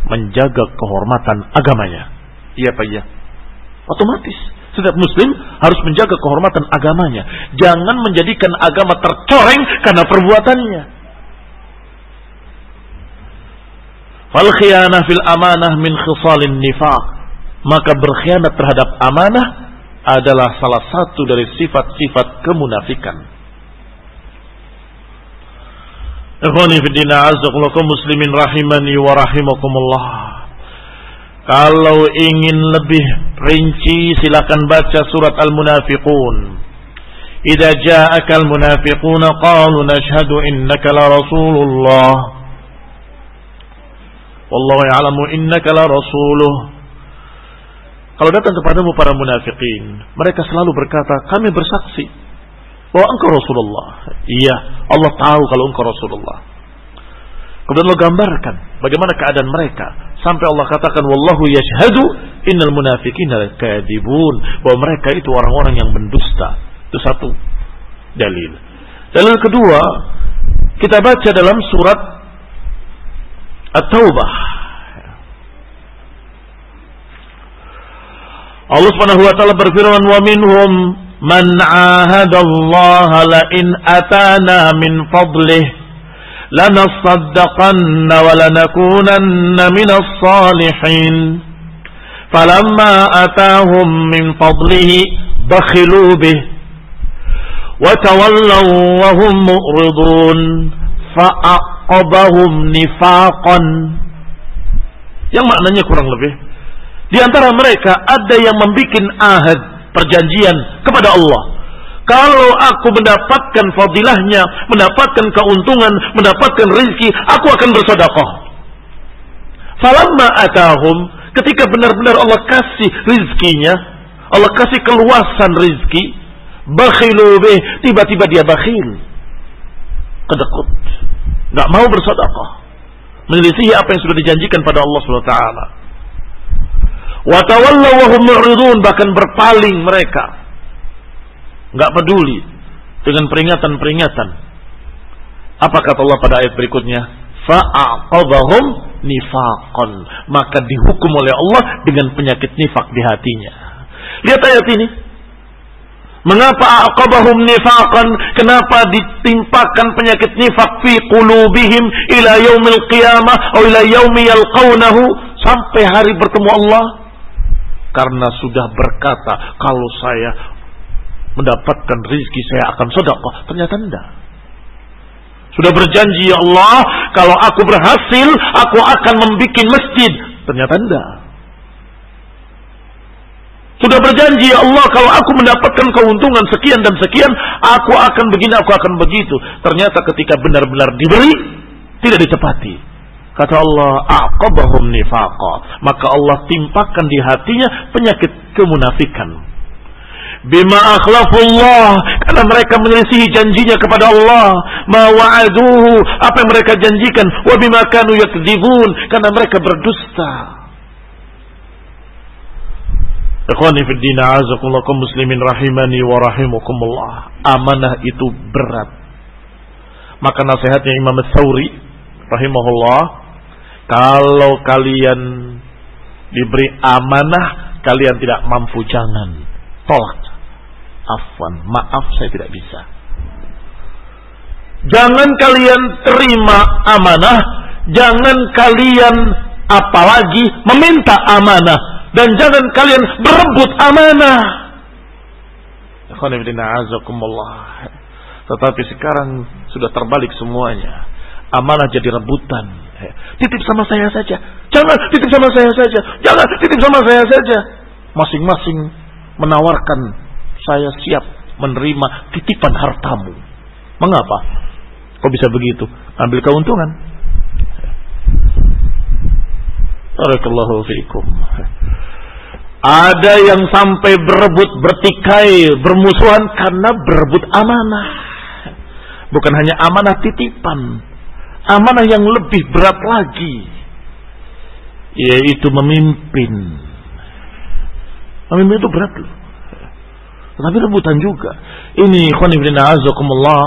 menjaga kehormatan agamanya. Iya Pak ya. Otomatis setiap muslim harus menjaga kehormatan agamanya. Jangan menjadikan agama tercoreng karena perbuatannya. Fal khiyanah fil amanah min khisalin nifaq. Maka berkhianat terhadap amanah adalah salah satu dari sifat-sifat kemunafikan. Ikhwani fi din azzakum muslimin rahimani wa rahimakumullah. Kalau ingin lebih rinci silakan baca surat Al-Munafiqun. Idza ja'aka al-munafiqun qalu nashhadu innaka la rasulullah. Wallahu ya'lamu innaka la rasuluh. Kalau datang kepadamu para munafikin, mereka selalu berkata, kami bersaksi bahwa engkau Rasulullah. Iya, Allah tahu kalau engkau Rasulullah. Kemudian Allah gambarkan bagaimana keadaan mereka sampai Allah katakan wallahu yashhadu innal munafiqina kadibun bahwa mereka itu orang-orang yang mendusta. Itu satu dalil. Dalil kedua kita baca dalam surat At-Taubah. Allah Subhanahu wa taala berfirman wa minhum من عاهد الله لئن أتانا من فضله لنصدقن ولنكونن من الصالحين فلما أتاهم من فضله بخلوا به وتولوا وهم مؤرضون فأعقبهم نفاقا yang maknanya kurang lebih di antara mereka ada yang membuat ahad Perjanjian kepada Allah. Kalau aku mendapatkan fadilahnya, mendapatkan keuntungan, mendapatkan rezeki, aku akan bersedekah. Falamma atahum, ketika benar-benar Allah kasih rezekinya, Allah kasih keluasan rezeki, bakhilu bih, tiba-tiba dia bakhil. Kedekut. Gak mau bersedekah. Menyelisihi apa yang sudah dijanjikan pada Allah Subhanahu wa taala. Watawallaw wahum mu'ridun bahkan berpaling mereka. Enggak peduli dengan peringatan-peringatan. Apa kata Allah pada ayat berikutnya? Fa'aqabahum nifaqan. Maka dihukum oleh Allah dengan penyakit nifak di hatinya. Lihat ayat ini. Mengapa aqabahum nifaqan? Kenapa ditimpakan penyakit nifak fi qulubihim ila yaumil qiyamah atau ila yaumi yalqawnahu sampai hari bertemu Allah karena sudah berkata kalau saya mendapatkan rizki saya akan sedekah. Ternyata tidak. Sudah berjanji ya Allah kalau aku berhasil aku akan membuat masjid. Ternyata tidak. Sudah berjanji ya Allah kalau aku mendapatkan keuntungan sekian dan sekian aku akan begini aku akan begitu. Ternyata ketika benar-benar diberi tidak ditepati Kata Allah, aqabahum nifaqa. Maka Allah timpakan di hatinya penyakit kemunafikan. Bima akhlafullah. Karena mereka menyelisihi janjinya kepada Allah. Ma wa'aduhu. Apa yang mereka janjikan. Wa bima kanu yakdibun. Karena mereka berdusta. Ikhwani azakumullah muslimin rahimani wa rahimukumullah. Amanah itu berat. Maka nasihatnya Imam Thawri rahimahullah kalau kalian diberi amanah, kalian tidak mampu jangan tolak. Afwan, maaf saya tidak bisa. Jangan kalian terima amanah, jangan kalian apalagi meminta amanah dan jangan kalian berebut amanah. Tetapi sekarang sudah terbalik semuanya. Amanah jadi rebutan Titip sama saya saja. Jangan titip sama saya saja. Jangan titip sama saya saja. Masing-masing menawarkan saya siap menerima titipan hartamu. Mengapa? Kok bisa begitu? Ambil keuntungan. Barakallahu. Ada yang sampai berebut, bertikai, bermusuhan karena berebut amanah. Bukan hanya amanah titipan, amanah yang lebih berat lagi yaitu memimpin. Memimpin itu berat loh. Tapi rebutan juga. Ini khonibina azakumullah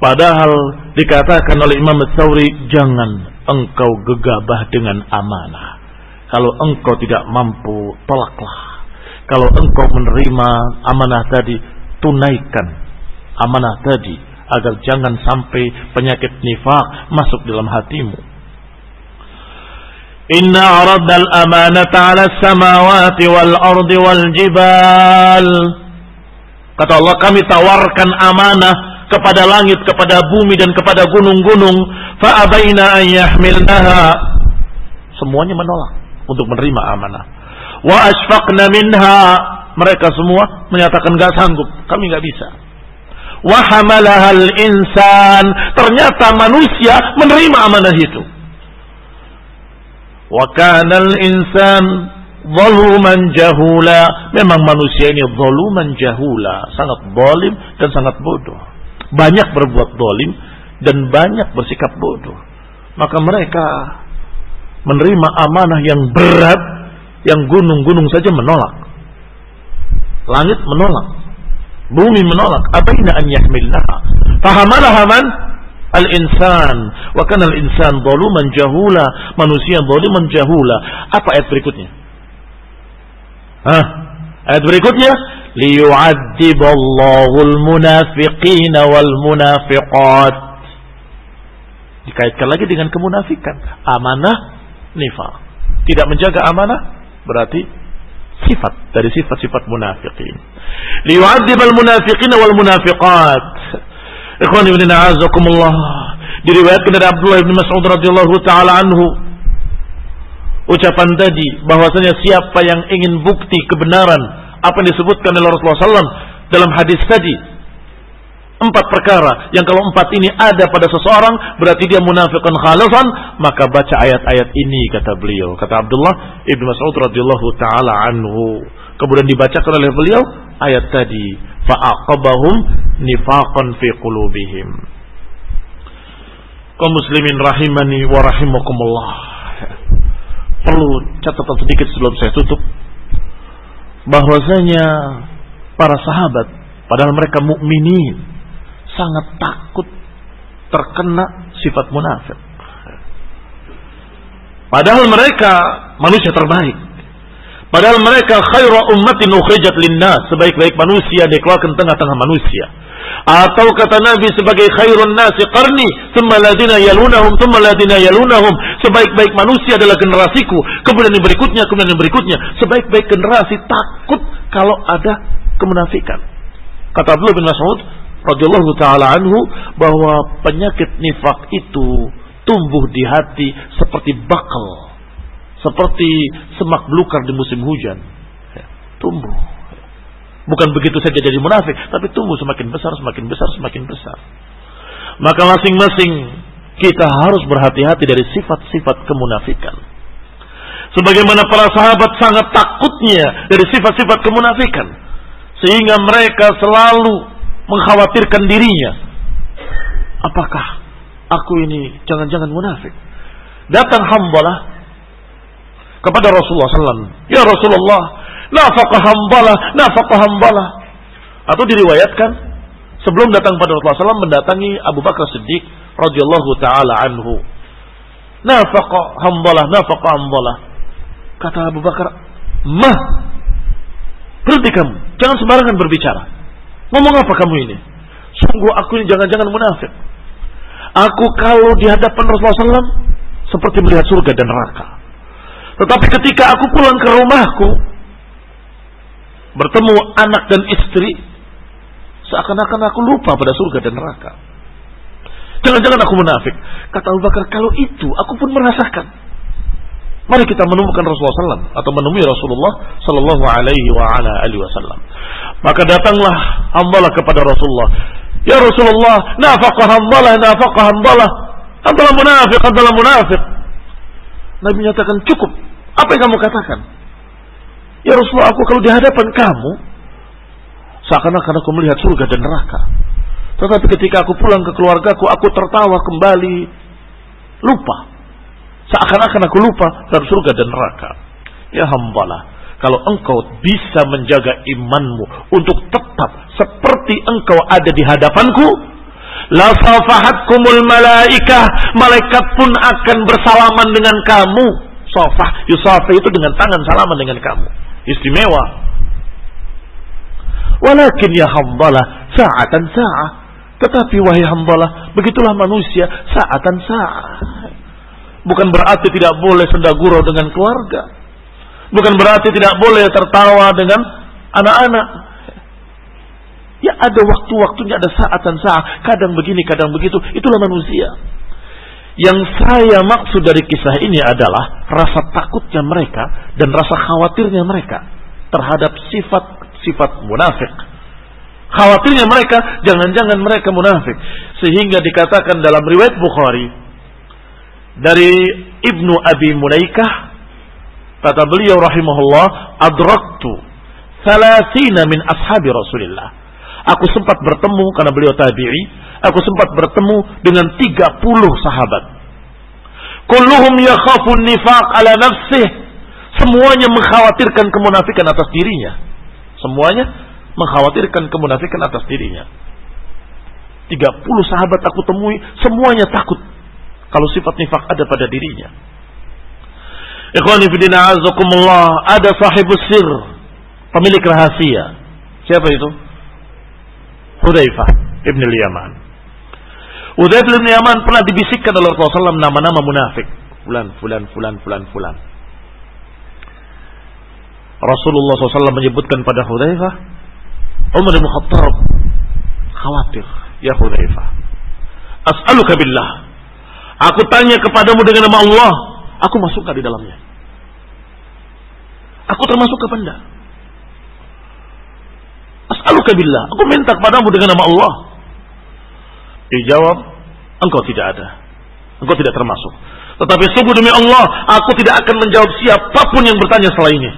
padahal dikatakan oleh Imam Tsauri jangan engkau gegabah dengan amanah. Kalau engkau tidak mampu tolaklah. Kalau engkau menerima amanah tadi tunaikan amanah tadi agar jangan sampai penyakit nifak masuk dalam hatimu. Inna aradna al-amanata 'ala samawati wal ardi wal jibal. Kata Allah kami tawarkan amanah kepada langit, kepada bumi dan kepada gunung-gunung. Fa'abaina an yahmilnaha. Semuanya menolak untuk menerima amanah. Wa asfaqna minha. Mereka semua menyatakan gak sanggup. Kami gak bisa wahamalahal insan. Ternyata manusia menerima amanah itu. Wa kanal insan zaluman jahula. Memang manusia ini zaluman jahula, sangat zalim dan sangat bodoh. Banyak berbuat zalim dan banyak bersikap bodoh. Maka mereka menerima amanah yang berat yang gunung-gunung saja menolak. Langit menolak. Bumi menolak. Abaina an yahmilnaha. Fahamalaha man? Al-insan. Wa kana al-insan zaluman jahula. Manusia zaluman jahula. Apa ayat berikutnya? Hah? Ayat berikutnya liyu'adziballahu al-munafiqina wal munafiqat. Dikaitkan lagi dengan kemunafikan. Amanah, nifaq. Tidak menjaga amanah berarti sifat dari sifat-sifat munafikin. Liwa'adzibal munafiqin wal munafiqat. Ikhwani ibn a'azakumullah. Diriwayatkan dari Abdullah bin Mas'ud radhiyallahu taala anhu ucapan tadi bahwasanya siapa yang ingin bukti kebenaran apa yang disebutkan oleh Rasulullah SAW dalam hadis tadi Empat perkara yang kalau empat ini ada pada seseorang berarti dia munafiqan khalasan maka baca ayat-ayat ini kata beliau kata Abdullah Ibnu Mas'ud radhiyallahu taala anhu kemudian dibacakan oleh beliau ayat tadi fa'aqabahum nifaqan fi qulubihim kaum muslimin rahimani wa rahimakumullah perlu catatan sedikit sebelum saya tutup bahwasanya para sahabat padahal mereka mukminin sangat takut terkena sifat munafik. Padahal mereka manusia terbaik. Padahal mereka khairu ummatin ukhrijat linnas, sebaik-baik manusia dikeluarkan tengah-tengah manusia. Atau kata Nabi sebagai khairun nasi qarni, thumma ladina yalunahum, thumma ladina yalunahum. Sebaik-baik manusia adalah generasiku, kemudian yang berikutnya, kemudian yang berikutnya. Sebaik-baik generasi takut kalau ada kemunafikan. Kata Abdullah bin Mas'ud radhiyallahu taala anhu bahwa penyakit nifak itu tumbuh di hati seperti bakal seperti semak belukar di musim hujan. Ya, tumbuh. Bukan begitu saja jadi munafik, tapi tumbuh semakin besar, semakin besar, semakin besar. Maka masing-masing kita harus berhati-hati dari sifat-sifat kemunafikan. Sebagaimana para sahabat sangat takutnya dari sifat-sifat kemunafikan. Sehingga mereka selalu mengkhawatirkan dirinya. Apakah aku ini jangan-jangan munafik? Datang hambalah kepada Rasulullah SAW. Ya Rasulullah, nafkah hambalah, nafkah hambalah. Atau diriwayatkan sebelum datang pada Rasulullah SAW mendatangi Abu Bakar Siddiq radhiyallahu taala anhu. Nafkah hambalah, nafkah hambalah. Kata Abu Bakar, "Mah, berhenti kamu, jangan sembarangan berbicara. Ngomong apa kamu ini? Sungguh aku ini jangan-jangan munafik. Aku kalau di hadapan Rasulullah SAW seperti melihat surga dan neraka. Tetapi ketika aku pulang ke rumahku, bertemu anak dan istri, seakan-akan aku lupa pada surga dan neraka. Jangan-jangan aku munafik. Kata Abu Bakar, kalau itu aku pun merasakan. Mari kita menemukan Rasulullah SAW atau menemui Rasulullah Sallallahu Alaihi Wasallam. Maka datanglah hambalah kepada Rasulullah. Ya Rasulullah, nafkah hambalah, nafkah hambalah. Antalah munafik, antalah munafik. Nabi menyatakan cukup. Apa yang kamu katakan? Ya Rasulullah aku kalau di hadapan kamu seakan-akan aku melihat surga dan neraka. Tetapi ketika aku pulang ke keluargaku aku tertawa kembali lupa. Seakan-akan aku lupa dan surga dan neraka. Ya hambalah. Kalau engkau bisa menjaga imanmu untuk tetap seperti engkau ada di hadapanku, la safahatkumul malaikah malaikat pun akan bersalaman dengan kamu sofah yusafa itu dengan tangan salaman dengan kamu. Istimewa. Walakin ya hambalah saatan sa'ah. Tetapi wahai hambalah begitulah manusia saatan sa'ah. Bukan berarti tidak boleh sendagurau dengan keluarga. Bukan berarti tidak boleh tertawa dengan anak-anak. Ya ada waktu-waktunya, ada saat dan saat. Kadang begini, kadang begitu. Itulah manusia. Yang saya maksud dari kisah ini adalah rasa takutnya mereka dan rasa khawatirnya mereka terhadap sifat-sifat munafik. Khawatirnya mereka, jangan-jangan mereka munafik. Sehingga dikatakan dalam riwayat Bukhari dari Ibnu Abi Mulaikah kata beliau rahimahullah adraktu thalathina min ashabi Rasulillah Aku sempat bertemu karena beliau tabi'i, aku sempat bertemu dengan 30 sahabat. Kulluhum yakhafun nifaq ala nafsih. Semuanya mengkhawatirkan kemunafikan atas dirinya. Semuanya mengkhawatirkan kemunafikan atas dirinya. 30 sahabat aku temui, semuanya takut kalau sifat nifak ada pada dirinya. Ikhwani ada sahibus sir, pemilik rahasia. Siapa itu? Hudzaifah ibn al-Yaman. Hudzaifah ibn Yaman pernah dibisikkan oleh Rasulullah nama-nama munafik. Fulan, fulan, fulan, fulan, fulan. Rasulullah SAW menyebutkan pada Hudzaifah, Umar bin Khattab khawatir, ya Hudzaifah. As'aluka billah. Aku tanya kepadamu dengan nama Allah, aku masuk di dalamnya? Aku termasuk ke benda. As'aluka billah. Aku minta kepadamu dengan nama Allah. Dijawab, engkau tidak ada. Engkau tidak termasuk. Tetapi sungguh demi Allah, aku tidak akan menjawab siapa pun yang bertanya selainnya.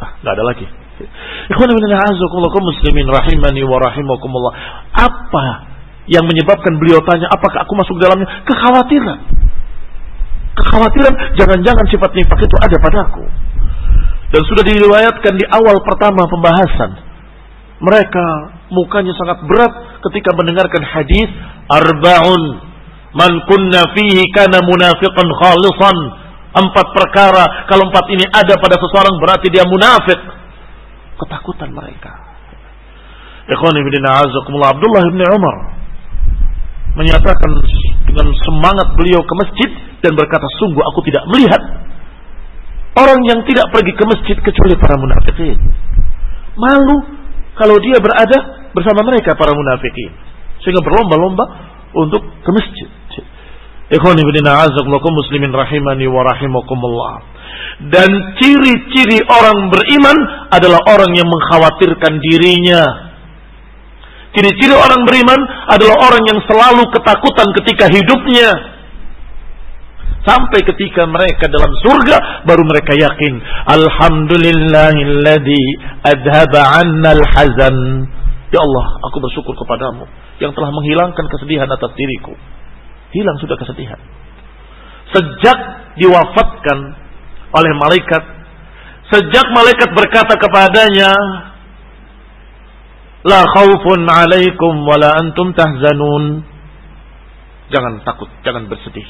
Ah, nggak ada lagi. Ikhwan muslimin rahimani wa rahimakumullah. Apa yang menyebabkan beliau tanya apakah aku masuk dalamnya? Kekhawatiran. Kekhawatiran jangan-jangan sifat nifak itu ada padaku. Dan sudah diriwayatkan di awal pertama pembahasan. Mereka mukanya sangat berat ketika mendengarkan hadis arba'un man kunna fihi kana munafiqan khalisan Empat perkara. Kalau empat ini ada pada seseorang berarti dia munafik. Ketakutan mereka. Ikhwan ibn Abdullah ibn Umar menyatakan dengan semangat beliau ke masjid dan berkata sungguh aku tidak melihat orang yang tidak pergi ke masjid kecuali para munafikin. Malu kalau dia berada bersama mereka para munafikin. Sehingga berlomba-lomba untuk ke masjid. Ikhwani bin a'azakumullah muslimin rahimani wa rahimakumullah. Dan ciri-ciri orang beriman adalah orang yang mengkhawatirkan dirinya. Ciri-ciri orang beriman adalah orang yang selalu ketakutan ketika hidupnya. Sampai ketika mereka dalam surga baru mereka yakin. Alhamdulillahilladzi adhaba 'anna al-hazan. Ya Allah, aku bersyukur kepadamu yang telah menghilangkan kesedihan atas diriku hilang sudah kesedihan. Sejak diwafatkan oleh malaikat, sejak malaikat berkata kepadanya, La khaufun alaikum wa la antum tahzanun. Jangan takut, jangan bersedih.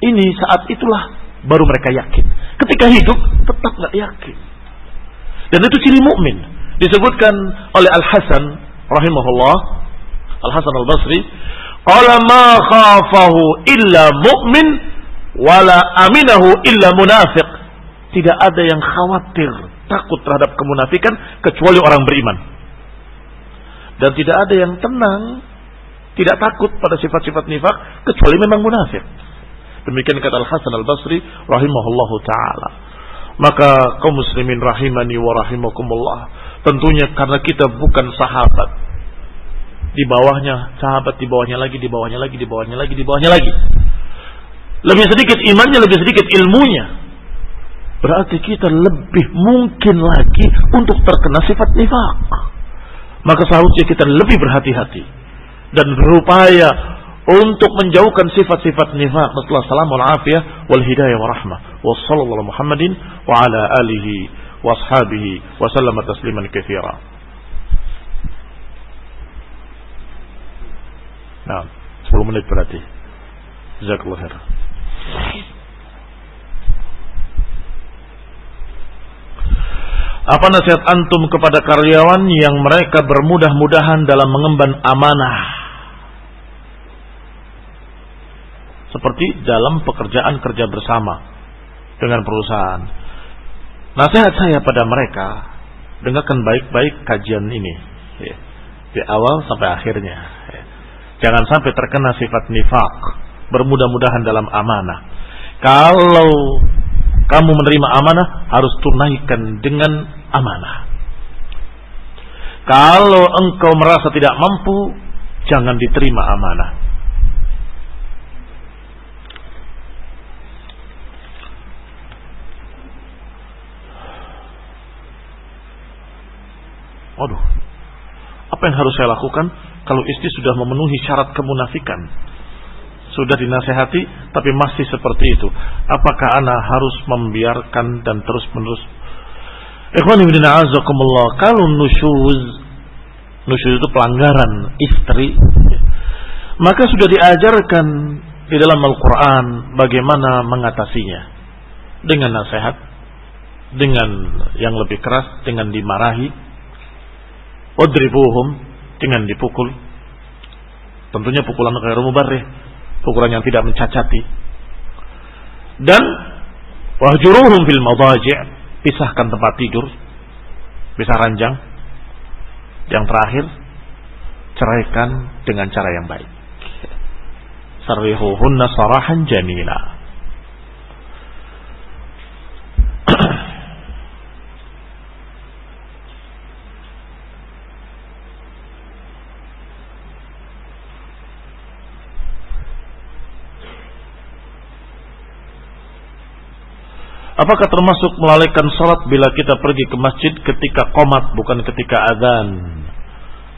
Ini saat itulah baru mereka yakin. Ketika hidup tetap nggak yakin. Dan itu ciri mukmin. Disebutkan oleh Al Hasan rahimahullah, Al Hasan Al Basri, Qala ma khafahu illa mu'min wala aminahu illa munafiq. Tidak ada yang khawatir, takut terhadap kemunafikan kecuali orang beriman. Dan tidak ada yang tenang, tidak takut pada sifat-sifat nifak kecuali memang munafik. Demikian kata Al Hasan Al Basri rahimahullahu taala. Maka kaum muslimin rahimani wa rahimakumullah. Tentunya karena kita bukan sahabat, di bawahnya sahabat, di bawahnya lagi, di bawahnya lagi, di bawahnya lagi, di bawahnya lagi. Lebih sedikit imannya, lebih sedikit ilmunya. Berarti kita lebih mungkin lagi untuk terkena sifat nifak. Maka seharusnya kita lebih berhati-hati dan berupaya untuk menjauhkan sifat-sifat nifak. Setelah salam wal afiyah wal hidayah wa rahmah. Wa sallallahu Muhammadin wa ala alihi wa ashabihi wa sallama tasliman katsira. Nah, 10 menit berarti. Jazakallah khair. Apa nasihat antum kepada karyawan yang mereka bermudah-mudahan dalam mengemban amanah? Seperti dalam pekerjaan kerja bersama dengan perusahaan. Nasihat saya pada mereka, dengarkan baik-baik kajian ini. Ya, di awal sampai akhirnya. Ya. Jangan sampai terkena sifat nifak. Bermudah-mudahan dalam amanah. Kalau kamu menerima amanah, harus tunaikan dengan amanah. Kalau engkau merasa tidak mampu, jangan diterima amanah. Waduh, apa yang harus saya lakukan? kalau istri sudah memenuhi syarat kemunafikan? Sudah dinasehati tapi masih seperti itu. Apakah ana harus membiarkan dan terus menerus Ikhwan ibn a'azakumullah kalau nusyuz nusyuz itu pelanggaran istri maka sudah diajarkan di dalam Al-Quran bagaimana mengatasinya. Dengan nasihat dengan yang lebih keras dengan dimarahi udribuhum dengan dipukul. Tentunya pukulan ghairu mubarrih, pukulan yang tidak mencacati. Dan wahjuruhum fil madaji' pisahkan tempat tidur, pisah ranjang. Yang terakhir, ceraikan dengan cara yang baik. Sarrihuhunna sarahan jamila. Apakah termasuk melalaikan sholat bila kita pergi ke masjid ketika komat bukan ketika adzan?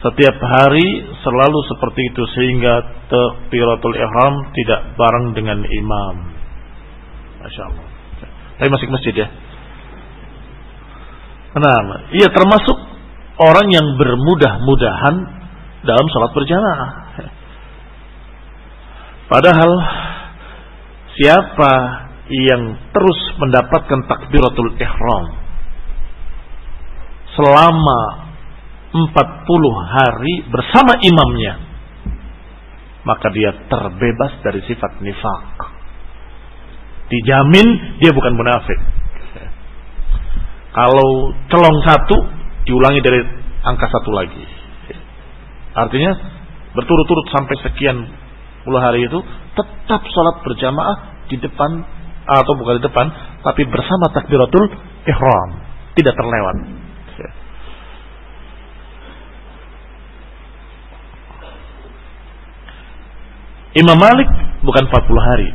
Setiap hari selalu seperti itu sehingga takbiratul ihram tidak bareng dengan imam. Masya Allah. Tapi masih ke masjid ya. Nah, iya termasuk orang yang bermudah-mudahan dalam sholat berjamaah. Padahal siapa yang terus mendapatkan takbiratul ihram selama 40 hari bersama imamnya maka dia terbebas dari sifat nifak dijamin dia bukan munafik. Kalau celong satu diulangi dari angka satu lagi. Artinya berturut-turut sampai sekian puluh hari itu tetap sholat berjamaah di depan atau bukan di depan tapi bersama takbiratul ihram. Tidak terlewat. Imam Malik bukan 40 hari.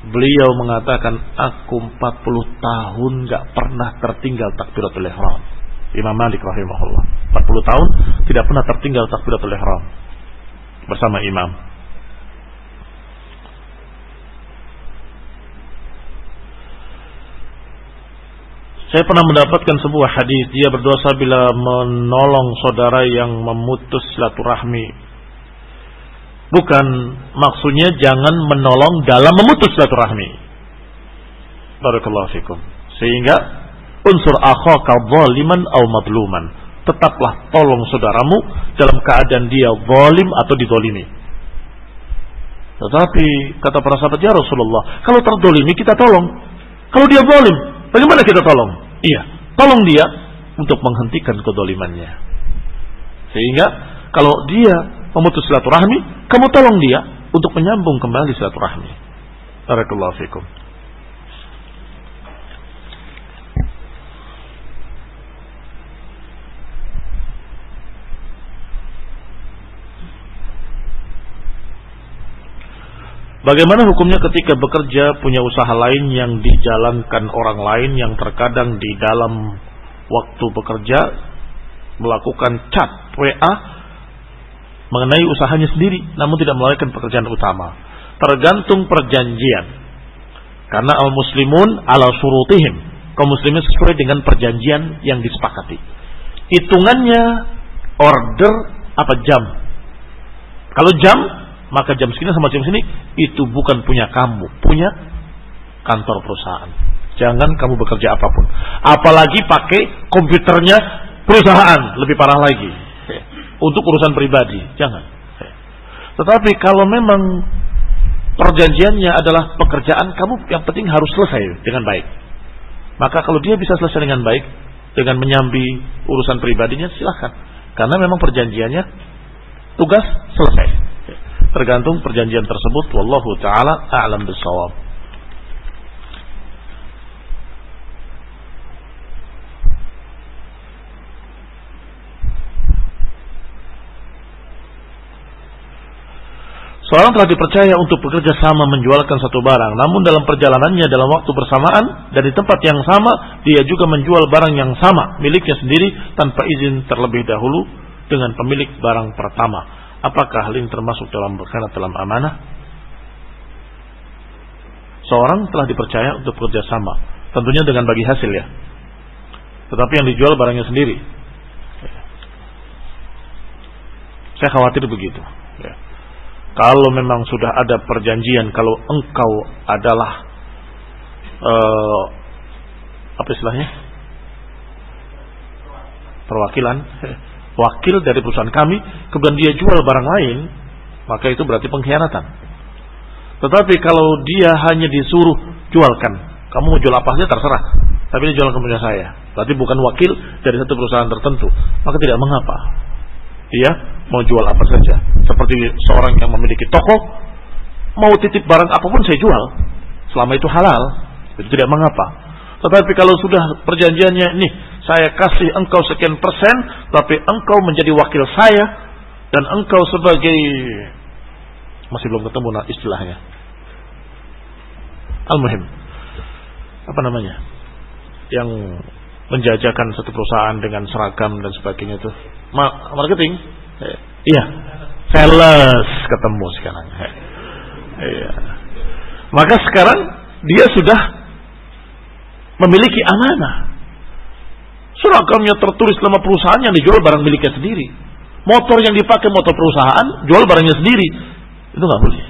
Beliau mengatakan aku 40 tahun gak pernah tertinggal takbiratul ihram. Imam Malik rahimahullah. 40 tahun tidak pernah tertinggal takbiratul ihram. Bersama imam Saya pernah mendapatkan sebuah hadis dia berdosa bila menolong saudara yang memutus silaturahmi. Bukan maksudnya jangan menolong dalam memutus silaturahmi. Barakallahu fikum. Sehingga unsur akhaka zaliman au madluman. Tetaplah tolong saudaramu dalam keadaan dia zalim atau didolimi. Tetapi kata para sahabat ya Rasulullah, kalau terdolimi kita tolong. Kalau dia zalim, Bagaimana kita tolong? Iya, tolong dia untuk menghentikan kedolimannya. Sehingga kalau dia memutus silaturahmi, kamu tolong dia untuk menyambung kembali silaturahmi. Barakallahu fikum. Bagaimana hukumnya ketika bekerja punya usaha lain yang dijalankan orang lain yang terkadang di dalam waktu bekerja melakukan chat WA mengenai usahanya sendiri namun tidak melalaikan pekerjaan utama. Tergantung perjanjian. Karena al-muslimun ala surutihim. Kaum muslimin sesuai dengan perjanjian yang disepakati. Hitungannya order apa jam. Kalau jam maka jam segini sama jam sini itu bukan punya kamu, punya kantor perusahaan. Jangan kamu bekerja apa pun. Apalagi pakai komputernya perusahaan, lebih parah lagi. Untuk urusan pribadi, jangan. Tetapi kalau memang perjanjiannya adalah pekerjaan kamu yang penting harus selesai dengan baik. Maka kalau dia bisa selesai dengan baik dengan menyambi urusan pribadinya silahkan. Karena memang perjanjiannya tugas selesai. Tergantung perjanjian tersebut wallahu taala a'lam bissawab. Seorang telah dipercaya untuk bekerja sama menjualkan satu barang, namun dalam perjalanannya dalam waktu bersamaan dan di tempat yang sama, dia juga menjual barang yang sama miliknya sendiri tanpa izin terlebih dahulu dengan pemilik barang pertama. Apakah hal ini termasuk dalam berkhianat dalam amanah? Seorang telah dipercaya untuk bekerja sama, tentunya dengan bagi hasil ya. Tetapi yang dijual barangnya sendiri. Saya khawatir begitu. Ya. Kalau memang sudah ada perjanjian, kalau engkau adalah uh, apa istilahnya perwakilan wakil dari perusahaan kami, kemudian dia jual barang lain, maka itu berarti pengkhianatan. Tetapi kalau dia hanya disuruh jualkan, kamu mau jual apa saja terserah, tapi dia jual kepada saya, berarti bukan wakil dari satu perusahaan tertentu, maka tidak mengapa. Dia mau jual apa saja, seperti seorang yang memiliki toko, mau titip barang apa pun saya jual, selama itu halal, itu tidak mengapa. Tetapi kalau sudah perjanjiannya ini saya kasih engkau sekian persen, tapi engkau menjadi wakil saya dan engkau sebagai masih belum ketemu nah istilahnya. Al-Muhim. Apa namanya? Yang menjajakan satu perusahaan dengan seragam dan sebagainya itu. Ma marketing? Eh, iya. Sales ketemu sekarang. Eh, iya. Maka sekarang dia sudah memiliki amanah. Seragamnya tertulis nama perusahaan yang dijual barang miliknya sendiri. Motor yang dipakai motor perusahaan, jual barangnya sendiri. Itu nggak boleh.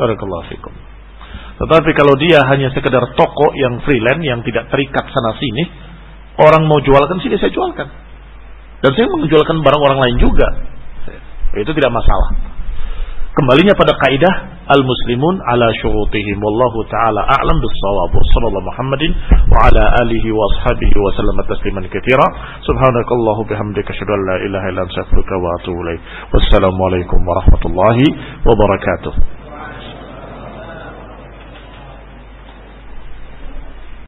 Barakallahu fikum. Tetapi kalau dia hanya sekedar toko yang freelance yang tidak terikat sana sini, orang mau jualkan sini saya jualkan. Dan saya menjualkan barang orang lain juga. Itu tidak masalah. Kembalinya pada kaidah al-muslimun ala syurutihim wallahu taala a'lam bis-shawab. Sallallahu Muhammadin wa ala alihi wa ashabihi wa sallam tasliman katsira. Subhanakallahu bihamdika asyhadu an la ilaha illa anta astaghfiruka wa atubu ilaik. Wassalamu alaikum warahmatullahi wabarakatuh.